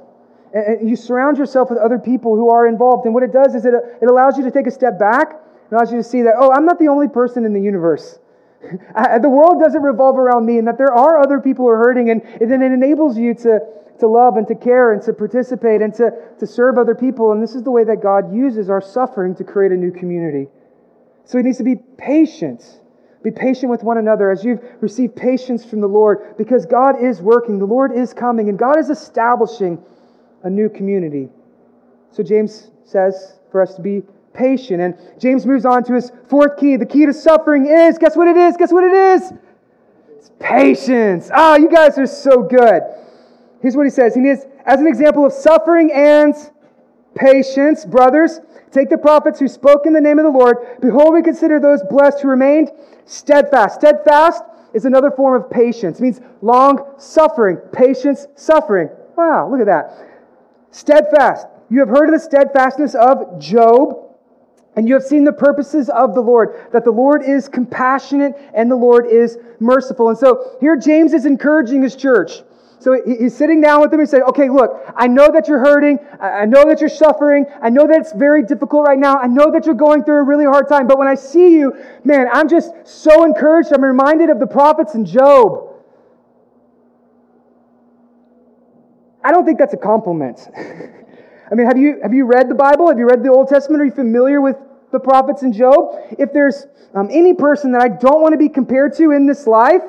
And you surround yourself with other people who are involved. And what it does is it, it allows you to take a step back. It allows you to see that, oh, I'm not the only person in the universe. The world doesn't revolve around me, and that there are other people who are hurting. And, and then it enables you to, to love and to care and to participate and to, to serve other people. And this is the way that God uses our suffering to create a new community. So he needs to be patient. Be patient with one another as you've received patience from the Lord because God is working, the Lord is coming, and God is establishing a new community. So James says for us to be patient. And James moves on to his fourth key. The key to suffering is guess what it is? Guess what it is? It's patience. Ah, oh, you guys are so good. Here's what he says. He needs, as an example of suffering and patience, brothers, take the prophets who spoke in the name of the Lord. Behold, we consider those blessed who remained steadfast. Steadfast is another form of patience. It means long suffering, patience, suffering. Wow, look at that. Steadfast. You have heard of the steadfastness of Job, and you have seen the purposes of the Lord, that the Lord is compassionate and the Lord is merciful. And so here James is encouraging his church. So he's sitting down with them and saying, okay, look, I know that you're hurting. I know that you're suffering. I know that it's very difficult right now. I know that you're going through a really hard time. But when I see you, man, I'm just so encouraged. I'm reminded of the prophets and Job. I don't think that's a compliment. I mean, have you, have you read the Bible? Have you read the Old Testament? Are you familiar with the prophets and Job? If there's um, any person that I don't want to be compared to in this life,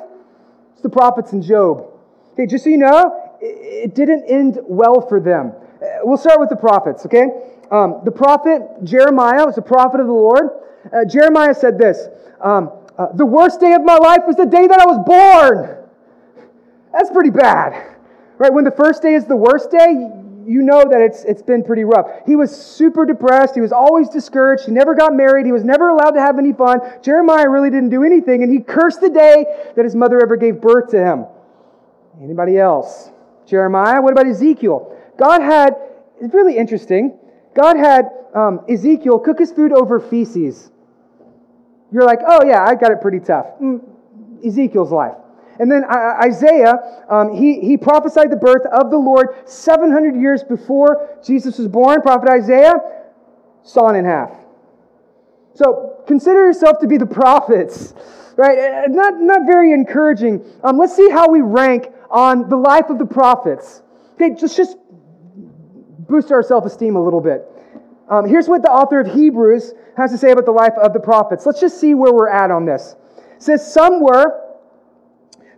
it's the prophets and Job. Okay, just so you know, it didn't end well for them. Uh, we'll start with the prophets, okay? Um, the prophet Jeremiah was a prophet of the Lord. Uh, Jeremiah said this um, uh, The worst day of my life was the day that I was born. That's pretty bad. Right? When the first day is the worst day, you know that it's, it's been pretty rough. He was super depressed. He was always discouraged. He never got married. He was never allowed to have any fun. Jeremiah really didn't do anything, and he cursed the day that his mother ever gave birth to him. Anybody else? Jeremiah? What about Ezekiel? God had, it's really interesting, God had um, Ezekiel cook his food over feces. You're like, oh yeah, I got it pretty tough. Mm, Ezekiel's life. And then Isaiah, um, he, he prophesied the birth of the Lord 700 years before Jesus was born. Prophet Isaiah, sawn in half. So consider yourself to be the prophets, right? Uh, not, not very encouraging. Um, let's see how we rank on the life of the prophets. Okay, just, just boost our self esteem a little bit. Um, here's what the author of Hebrews has to say about the life of the prophets. Let's just see where we're at on this. It says, Some were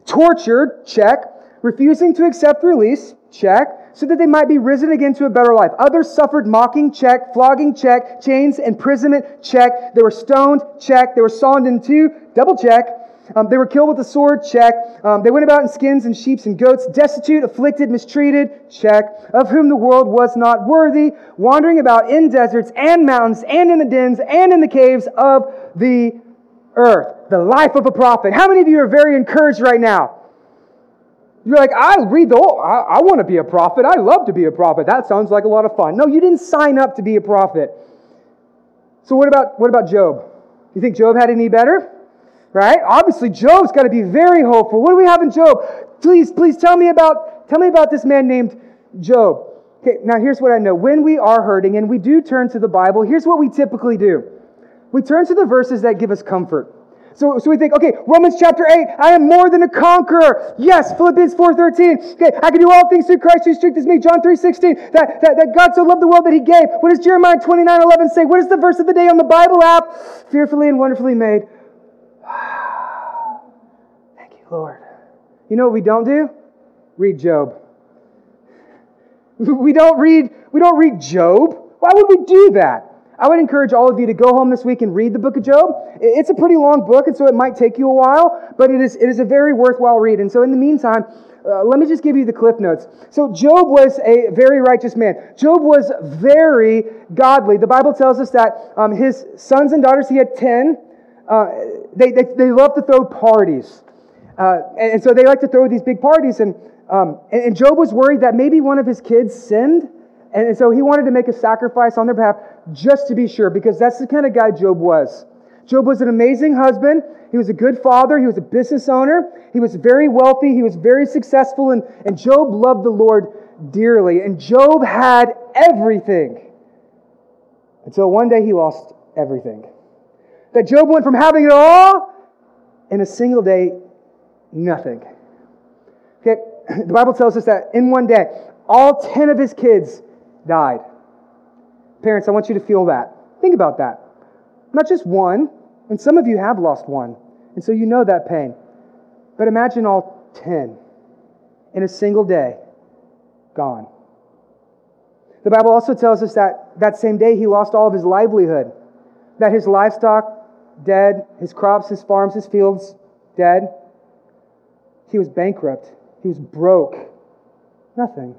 tortured, check, refusing to accept release, check, so that they might be risen again to a better life. Others suffered mocking, check, flogging, check, chains, imprisonment, check. They were stoned, check. They were sawn in two, double check. Um, they were killed with a sword, check. Um, they went about in skins and sheep and goats, destitute, afflicted, mistreated, check. Of whom the world was not worthy, wandering about in deserts and mountains and in the dens and in the caves of the earth. The life of a prophet. How many of you are very encouraged right now? You're like, I read the whole, I, I want to be a prophet. I love to be a prophet. That sounds like a lot of fun. No, you didn't sign up to be a prophet. So what about what about Job? You think Job had any better? Right? Obviously, Job's got to be very hopeful. What do we have in Job? Please, please tell me about tell me about this man named Job. Okay, now here's what I know. When we are hurting and we do turn to the Bible, here's what we typically do. We turn to the verses that give us comfort. So, so we think, okay, Romans chapter 8, I am more than a conqueror. Yes, Philippians 4.13. Okay, I can do all things through Christ who strengthens me. John 3.16, that, that, that God so loved the world that he gave. What does Jeremiah 29.11 say? What is the verse of the day on the Bible app? Fearfully and wonderfully made. Thank you, Lord. You know what we don't do? Read Job. We don't read, we don't read Job. Why would we do that? I would encourage all of you to go home this week and read the book of Job. It's a pretty long book, and so it might take you a while, but it is, it is a very worthwhile read. And so, in the meantime, uh, let me just give you the cliff notes. So, Job was a very righteous man. Job was very godly. The Bible tells us that um, his sons and daughters, he had 10, uh, they, they, they love to throw parties. Uh, and, and, so they like to throw these big parties. And, um, and, and Job was worried that maybe one of his kids sinned. And so he wanted to make a sacrifice on their behalf just to be sure, because that's the kind of guy Job was. Job was an amazing husband. He was a good father. He was a business owner. He was very wealthy. He was very successful. And, and Job loved the Lord dearly. And Job had everything until one day he lost everything. That Job went from having it all in a single day, nothing. Okay, the Bible tells us that in one day, all 10 of his kids died. Parents, I want you to feel that. Think about that. Not just one, and some of you have lost one, and so you know that pain. But imagine all 10 in a single day gone. The Bible also tells us that that same day he lost all of his livelihood, that his livestock dead, his crops, his farms, his fields dead. He was bankrupt. He was broke. Nothing.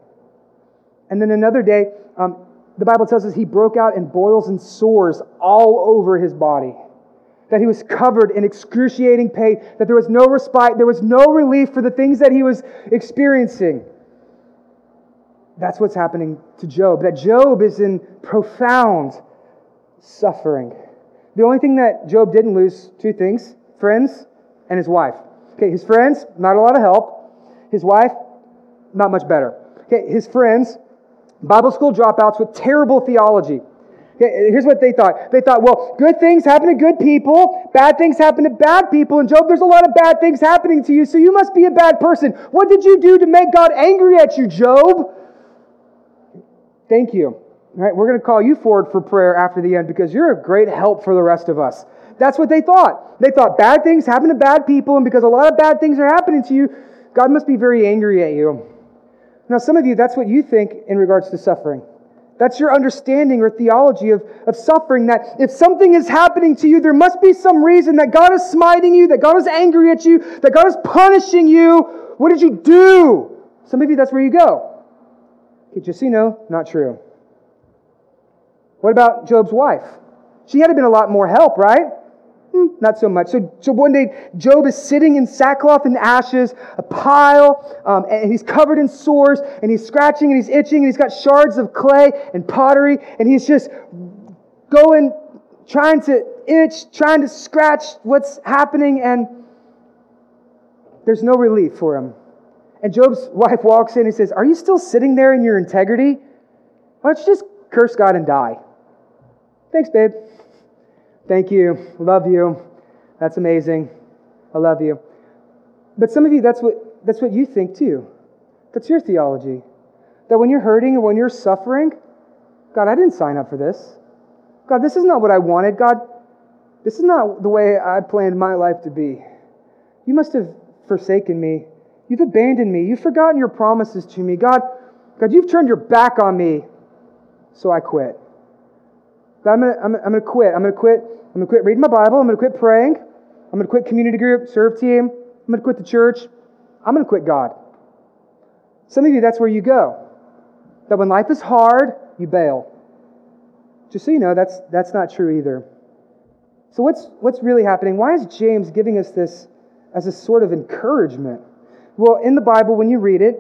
And then another day, um, the Bible tells us he broke out in boils and sores all over his body. That he was covered in excruciating pain, that there was no respite, there was no relief for the things that he was experiencing. That's what's happening to Job. That Job is in profound suffering. The only thing that Job didn't lose, two things friends and his wife. Okay, his friends, not a lot of help. His wife, not much better. Okay, his friends, Bible school dropouts with terrible theology. Here's what they thought. They thought, well, good things happen to good people, bad things happen to bad people. And Job, there's a lot of bad things happening to you, so you must be a bad person. What did you do to make God angry at you, Job? Thank you. All right, we're going to call you forward for prayer after the end because you're a great help for the rest of us. That's what they thought. They thought bad things happen to bad people, and because a lot of bad things are happening to you, God must be very angry at you. Now, some of you, that's what you think in regards to suffering. That's your understanding or theology of, of suffering. That if something is happening to you, there must be some reason that God is smiting you, that God is angry at you, that God is punishing you. What did you do? Some of you, that's where you go. Okay, just so you know, not true. What about Job's wife? She had to been a lot more help, right? Hmm, not so much. So, so one day, Job is sitting in sackcloth and ashes, a pile, um, and he's covered in sores, and he's scratching and he's itching, and he's got shards of clay and pottery, and he's just going, trying to itch, trying to scratch what's happening, and there's no relief for him. And Job's wife walks in and says, Are you still sitting there in your integrity? Why don't you just curse God and die? Thanks, babe. Thank you. Love you. That's amazing. I love you. But some of you, that's what, that's what you think too. That's your theology. That when you're hurting or when you're suffering, God, I didn't sign up for this. God, this is not what I wanted. God, this is not the way I planned my life to be. You must have forsaken me. You've abandoned me. You've forgotten your promises to me. God, God, you've turned your back on me. So I quit. God, I'm going to I'm, I'm gonna quit. I'm going to quit. I'm going to quit reading my Bible. I'm going to quit praying. I'm going to quit community group, serve team. I'm going to quit the church. I'm going to quit God. Some of you, that's where you go. That when life is hard, you bail. Just so you know, that's, that's not true either. So, what's, what's really happening? Why is James giving us this as a sort of encouragement? Well, in the Bible, when you read it,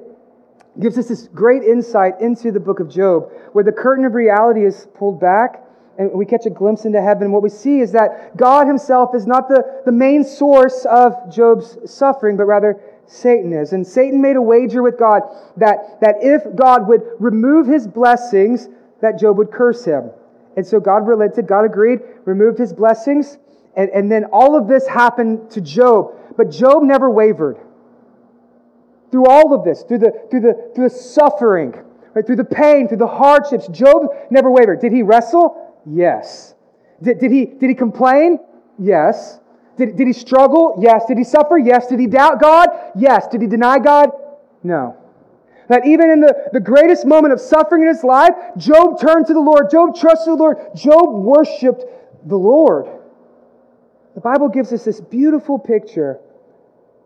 it gives us this great insight into the book of Job, where the curtain of reality is pulled back and we catch a glimpse into heaven. What we see is that God Himself is not the, the main source of Job's suffering, but rather Satan is. And Satan made a wager with God that, that if God would remove his blessings, that Job would curse him. And so God relented, God agreed, removed his blessings, and, and then all of this happened to Job. But Job never wavered. Through all of this, through the, through the, through the suffering, right, through the pain, through the hardships, Job never wavered. Did he wrestle? Yes. Did, did, he, did he complain? Yes. Did, did he struggle? Yes. Did he suffer? Yes. Did he doubt God? Yes. Did he deny God? No. That even in the, the greatest moment of suffering in his life, Job turned to the Lord. Job trusted the Lord. Job worshiped the Lord. The Bible gives us this beautiful picture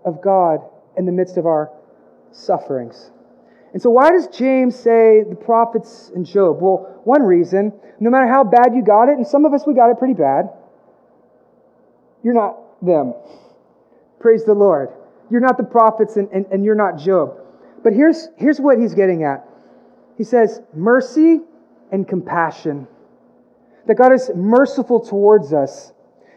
of God in the midst of our sufferings. And so, why does James say the prophets and Job? Well, one reason, no matter how bad you got it, and some of us we got it pretty bad, you're not them. Praise the Lord. You're not the prophets and, and, and you're not Job. But here's, here's what he's getting at He says, mercy and compassion. That God is merciful towards us,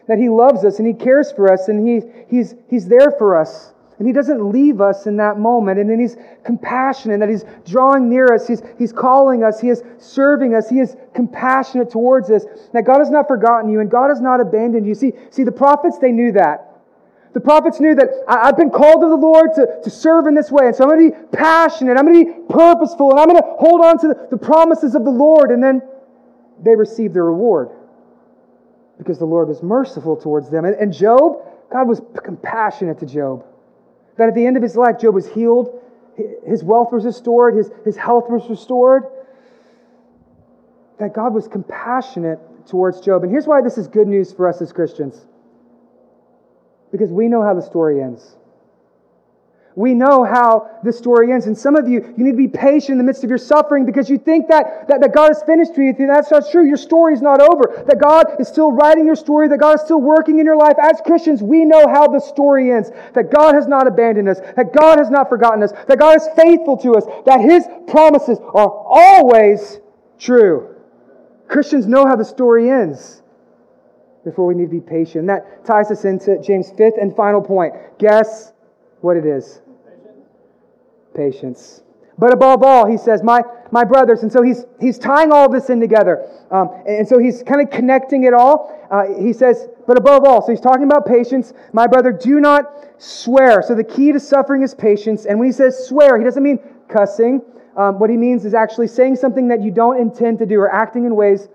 that He loves us and He cares for us and he, he's, he's there for us. And he doesn't leave us in that moment. And then he's compassionate, that he's drawing near us, he's, he's calling us, he is serving us, he is compassionate towards us. That God has not forgotten you and God has not abandoned you. See, see the prophets, they knew that. The prophets knew that I, have been called of the Lord to, to serve in this way. And so I'm going to be passionate, I'm going to be purposeful, and I'm going to hold on to the, the promises of the Lord. And then they received their reward because the Lord was merciful towards them. And, and Job, God was compassionate to Job. That at the end of his life, Job was healed, his wealth was restored, his, his health was restored. That God was compassionate towards Job. And here's why this is good news for us as Christians because we know how the story ends. We know how this story ends. And some of you, you need to be patient in the midst of your suffering because you think that, that, that God is finished with you. That's not true. Your story is not over. That God is still writing your story, that God is still working in your life. As Christians, we know how the story ends. That God has not abandoned us, that God has not forgotten us, that God is faithful to us, that His promises are always true. Christians know how the story ends. Therefore, we need to be patient. that ties us into James' fifth and final point. Guess what it is? Patience. But above all, he says, my, my brothers. And so he's, he's tying all this in together. Um, and so he's kind of connecting it all. Uh, he says, but above all, so he's talking about patience. My brother, do not swear. So the key to suffering is patience. And when he says swear, he doesn't mean cussing. Um, what he means is actually saying something that you don't intend to do or acting in ways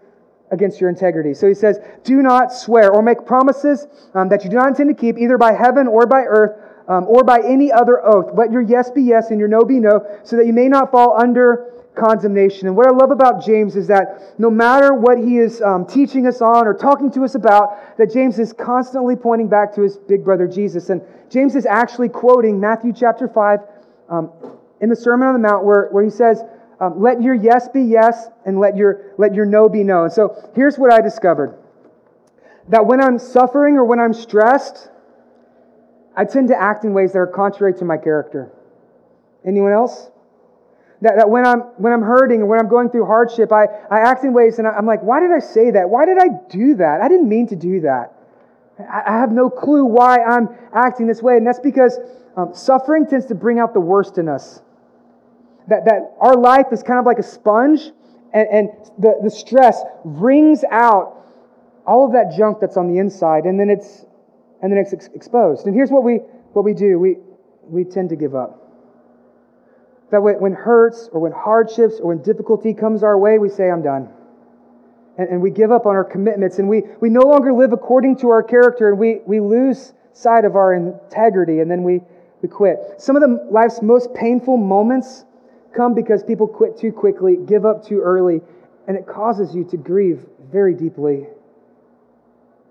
against your integrity. So he says, do not swear or make promises um, that you do not intend to keep, either by heaven or by earth um, or by any other oath. Let your yes be yes and your no be no, so that you may not fall under condemnation. And what I love about James is that no matter what he is um, teaching us on or talking to us about, that James is constantly pointing back to his big brother Jesus. And James is actually quoting Matthew chapter 5 um, in the Sermon on the Mount, where, where he says, um, Let your yes be yes and let your, let your no be no. And so here's what I discovered that when I'm suffering or when I'm stressed, I tend to act in ways that are contrary to my character. Anyone else? That, that when, I'm, when I'm hurting or when I'm going through hardship, I, I act in ways and I'm like, why did I say that? Why did I do that? I didn't mean to do that. I have no clue why I'm acting this way. And that's because um, suffering tends to bring out the worst in us. That, that our life is kind of like a sponge, and, and the, the stress wrings out all of that junk that's on the inside, and then it's, and then it's ex- exposed. And here's what we, what we do we, we tend to give up. That way when hurts or when hardships or when difficulty comes our way, we say, I'm done and, and we give up on our commitments and we, we no longer live according to our character and we, we lose sight of our integrity and then we, we quit. Some of the life's most painful moments come because people quit too quickly, give up too early, and it causes you to grieve very deeply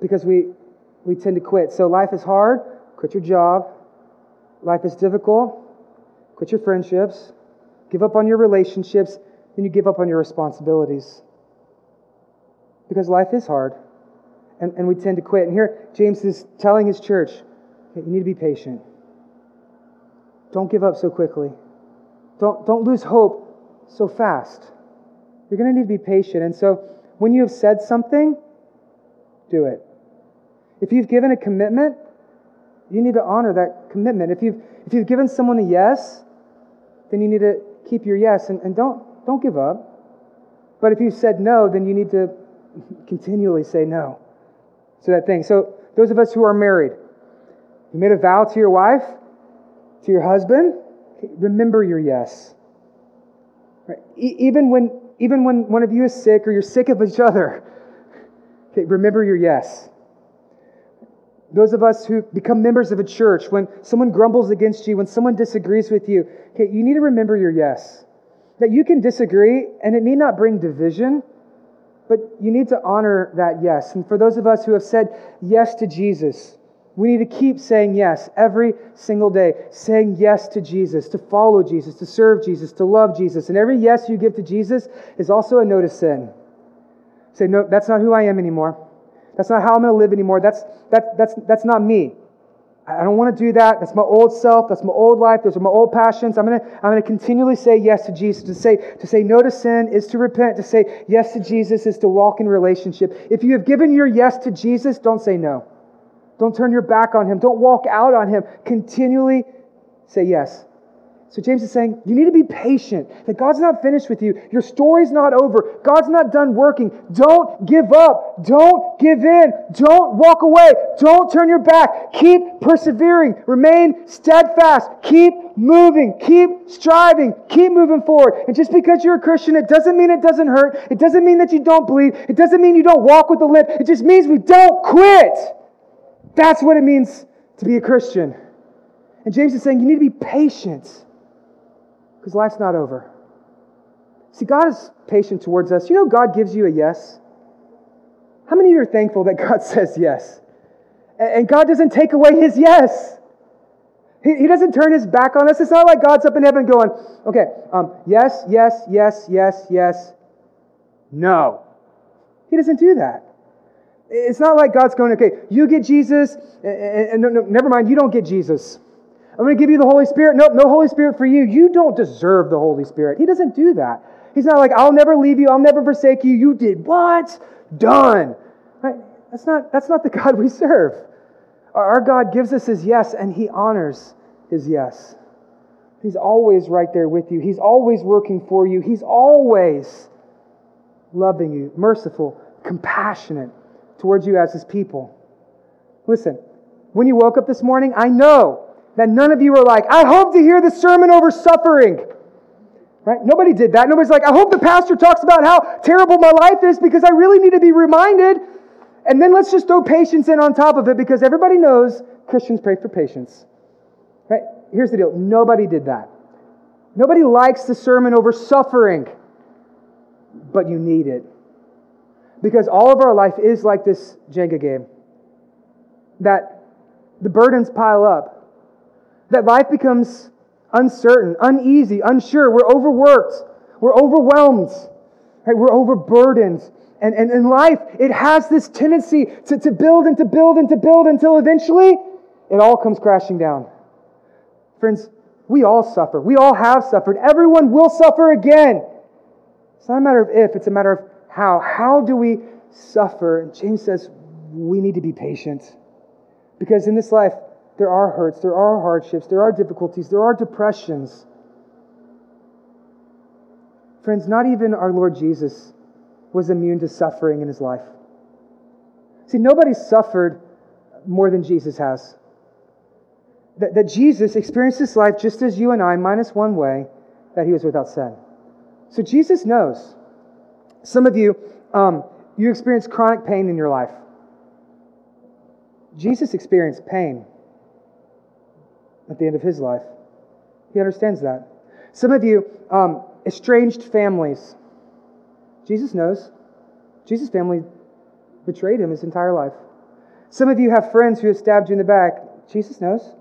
because we, we tend to quit. So life is hard, quit your job. Life is difficult, quit your friendships, give up on your relationships, then you give up on your responsibilities because life is hard and, and we tend to quit. And here, James is telling his church you need to be patient. Don't give up so quickly. Don't, don't lose hope so fast. You're going to need to be patient. And so, when you have said something, do it. If you've given a commitment, you need to honor that commitment. If you've, if you've given someone a yes, then you need to keep your yes and, and don't, don't give up. But if you said no, then you need to continually say no to that thing. So, those of us who are married, you made a vow to your wife, to your husband, remember your yes. Right? E- even, when, even when one of you is sick or you're sick of each other, okay, remember your yes. Those of us who become members of a church, when someone grumbles against you, when someone disagrees with you, okay, you need to remember your yes. That you can disagree and it need not bring division, but you need to honor that yes. And for those of us who have said yes to Jesus, we need to keep saying yes every single day, saying yes to Jesus, to follow Jesus, to serve Jesus, to love Jesus. And every yes you give to Jesus is also a no to sin. Say, no, that's not who I am anymore. That's not how I'm going to live anymore. That's, that, that's, that's not me. I don't want to do that. That's my old self. That's my old life. Those are my old passions. I'm going to, I'm going to continually say yes to Jesus. To say, to say no to sin is to repent. To say yes to Jesus is to walk in relationship. If you have given your yes to Jesus, don't say no. Don't turn your back on him. Don't walk out on him. Continually say yes. So James is saying, you need to be patient. That God's not finished with you. Your story's not over. God's not done working. Don't give up. Don't give in. Don't walk away. Don't turn your back. Keep persevering. Remain steadfast. Keep moving. Keep striving. Keep moving forward. And just because you're a Christian, it doesn't mean it doesn't hurt. It doesn't mean that you don't bleed. It doesn't mean you don't walk with a limp. It just means we don't quit. That's what it means to be a Christian. And James is saying you need to be patient because life's not over. See, God is patient towards us. You know, God gives you a yes. How many of you are thankful that God says yes? And God doesn't take away his yes. He, doesn't turn his back on us. It's not like God's up in heaven going, okay, um, yes, yes, yes, yes, yes, no. He doesn't do that. It's not like God's going, okay, you get Jesus, and, and, and no, no, never mind, you don't get Jesus. I'm going to give you the Holy Spirit. Nope, no Holy Spirit for you. You don't deserve the Holy Spirit. He doesn't do that. He's not like, I'll never leave you. I'll never forsake you. You did what? Done. Right? That's not, that's not the God we serve. Our God gives us his yes, and he honors his yes. He's always right there with you. He's always working for you. He's always loving you, merciful, compassionate towards you as his people. Listen, when you woke up this morning, I know that none of you are like, I hope to hear the sermon over suffering. Right? Nobody did that. Nobody's like, I hope the pastor talks about how terrible my life is because I really need to be reminded. And then let's just throw patience in on top of it because everybody knows Christians pray for patience. Right? Here's the deal nobody did that. Nobody likes the sermon over suffering, but you need it. Because all of our life is like this Jenga game that the burdens pile up that life becomes uncertain, uneasy, unsure. We're overworked. We're overwhelmed. Right? We're overburdened. And, and in life, it has this tendency to, to build and to build and to build until eventually it all comes crashing down. Friends, we all suffer. We all have suffered. Everyone will suffer again. It's not a matter of if, it's a matter of how. How do we suffer? And James says we need to be patient. Because in this life, there are hurts, there are hardships, there are difficulties, there are depressions. Friends, not even our Lord Jesus was immune to suffering in his life. See, nobody suffered more than Jesus has. That, that Jesus experienced this life just as you and I, minus one way, that he was without sin. So Jesus knows. Some of you, um, you experience chronic pain in your life. Jesus experienced pain at the end of his life. He understands that. Some of you, um, estranged families. Jesus knows. Jesus' family betrayed him his entire life. Some of you have friends who have stabbed you in the back. Jesus knows.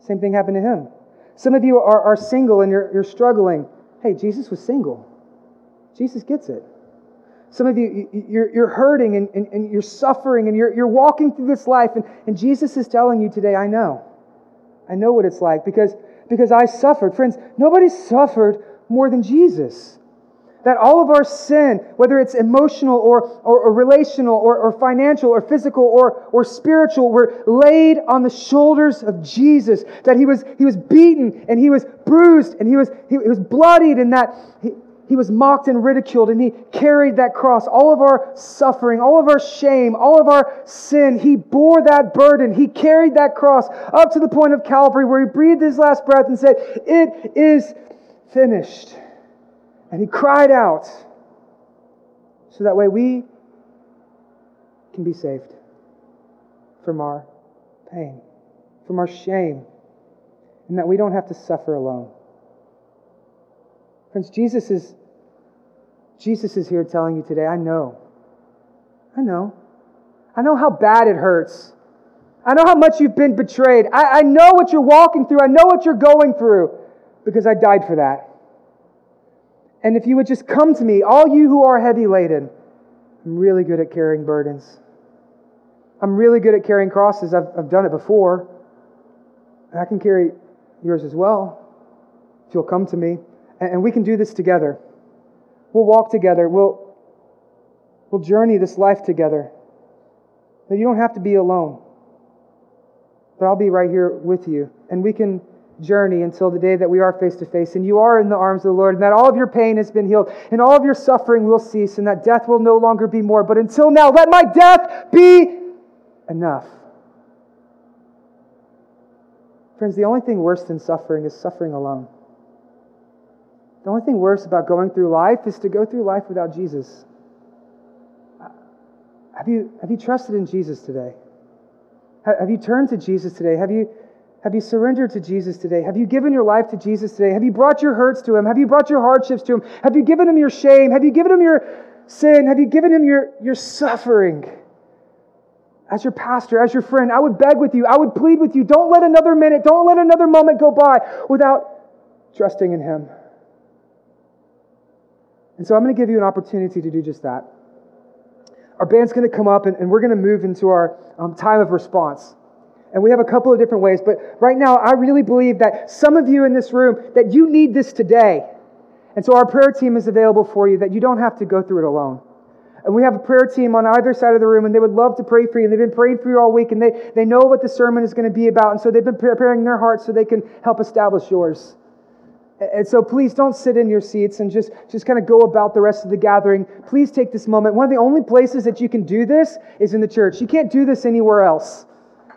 Same thing happened to him. Some of you are, are single and you're, you're struggling. Hey, Jesus was single. Jesus gets it. Some of you, you're, you're hurting and, and, and you're suffering and you're, you're walking through this life, and, and Jesus is telling you today, I know. I know what it's like because, because I suffered. Friends, nobody suffered more than Jesus. That all of our sin, whether it's emotional or, or, or relational or, or, financial or physical or, or spiritual, were laid on the shoulders of Jesus. That he was, he was beaten and he was bruised and he was, he, he was bloodied and that he, he was mocked and ridiculed, and he carried that cross. All of our suffering, all of our shame, all of our sin, he bore that burden. He carried that cross up to the point of Calvary where he breathed his last breath and said, It is finished. And he cried out so that way we can be saved from our pain, from our shame, and that we don't have to suffer alone. Friends, Jesus is, Jesus is here telling you today, I know. I know. I know how bad it hurts. I know how much you've been betrayed. I, I know what you're walking through. I know what you're going through because I died for that. And if you would just come to me, all you who are heavy laden, I'm really good at carrying burdens. I'm really good at carrying crosses. I've, I've done it before. I can carry yours as well if you'll come to me. And we can do this together. We'll walk together. We'll, we'll journey this life together. That you don't have to be alone. But I'll be right here with you. And we can journey until the day that we are face to face and you are in the arms of the Lord and that all of your pain has been healed and all of your suffering will cease and that death will no longer be more. But until now, let my death be enough. Friends, the only thing worse than suffering is suffering alone. The only thing worse about going through life is to go through life without Jesus. Have you, have you trusted in Jesus today? Have you turned to Jesus today? Have you, have you surrendered to Jesus today? Have you given your life to Jesus today? Have you brought your hurts to Him? Have you brought your hardships to Him? Have you given Him your shame? Have you given Him your sin? Have you given Him your, your suffering? As your pastor, as your friend, I would beg with you, I would plead with you, don't let another minute, don't let another moment go by without trusting in Him. And so I'm going to give you an opportunity to do just that. Our band's going to come up and, and we're going to move into our um, time of response. And we have a couple of different ways, but right now I really believe that some of you in this room that you need this today. And so our prayer team is available for you that you don't have to go through it alone. And we have a prayer team on either side of the room, and they would love to pray for you. And they've been praying for you all week, and they, they know what the sermon is going to be about. And so they've been preparing their hearts so they can help establish yours. And so please don't sit in your seats and just, just kind of go about the rest of the gathering. Please take this moment. One of the only places that you can do this is in the church. You can't do this anywhere else.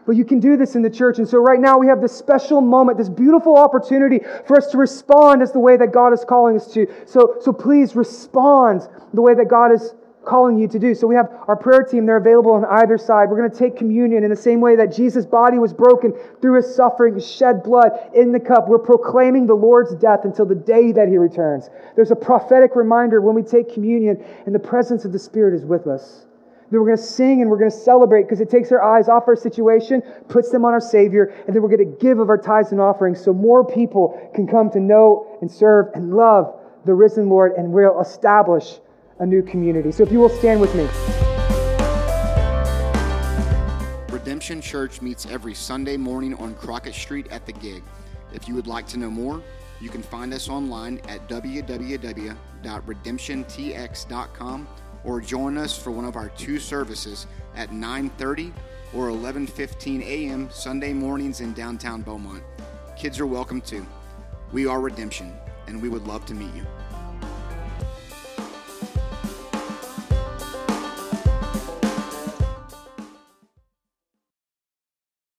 But you can do this in the church. And so right now we have this special moment, this beautiful opportunity for us to respond as the way that God is calling us to. So, so please respond the way that God is calling you to do. So we have our prayer team, they're available on either side. We're going to take communion in the same way that Jesus' body was broken through his suffering, shed blood in the cup. We're proclaiming the Lord's death until the day that he returns. There's a prophetic reminder when we take communion and the presence of the Spirit is with us. Then we're going to sing and we're going to celebrate because it takes our eyes off our situation, puts them on our Savior, and then we're going to give of our tithes and offerings so more people can come to know and serve and love the risen Lord and we'll establish a new community. So if you will stand with me. Redemption Church meets every Sunday morning on Crockett Street at the Gig. If you would like to know more, you can find us online at www.redemptiontx.com or join us for one of our two services at 9:30 or 11:15 a.m. Sunday mornings in downtown Beaumont. Kids are welcome too. We are Redemption, and we would love to meet you.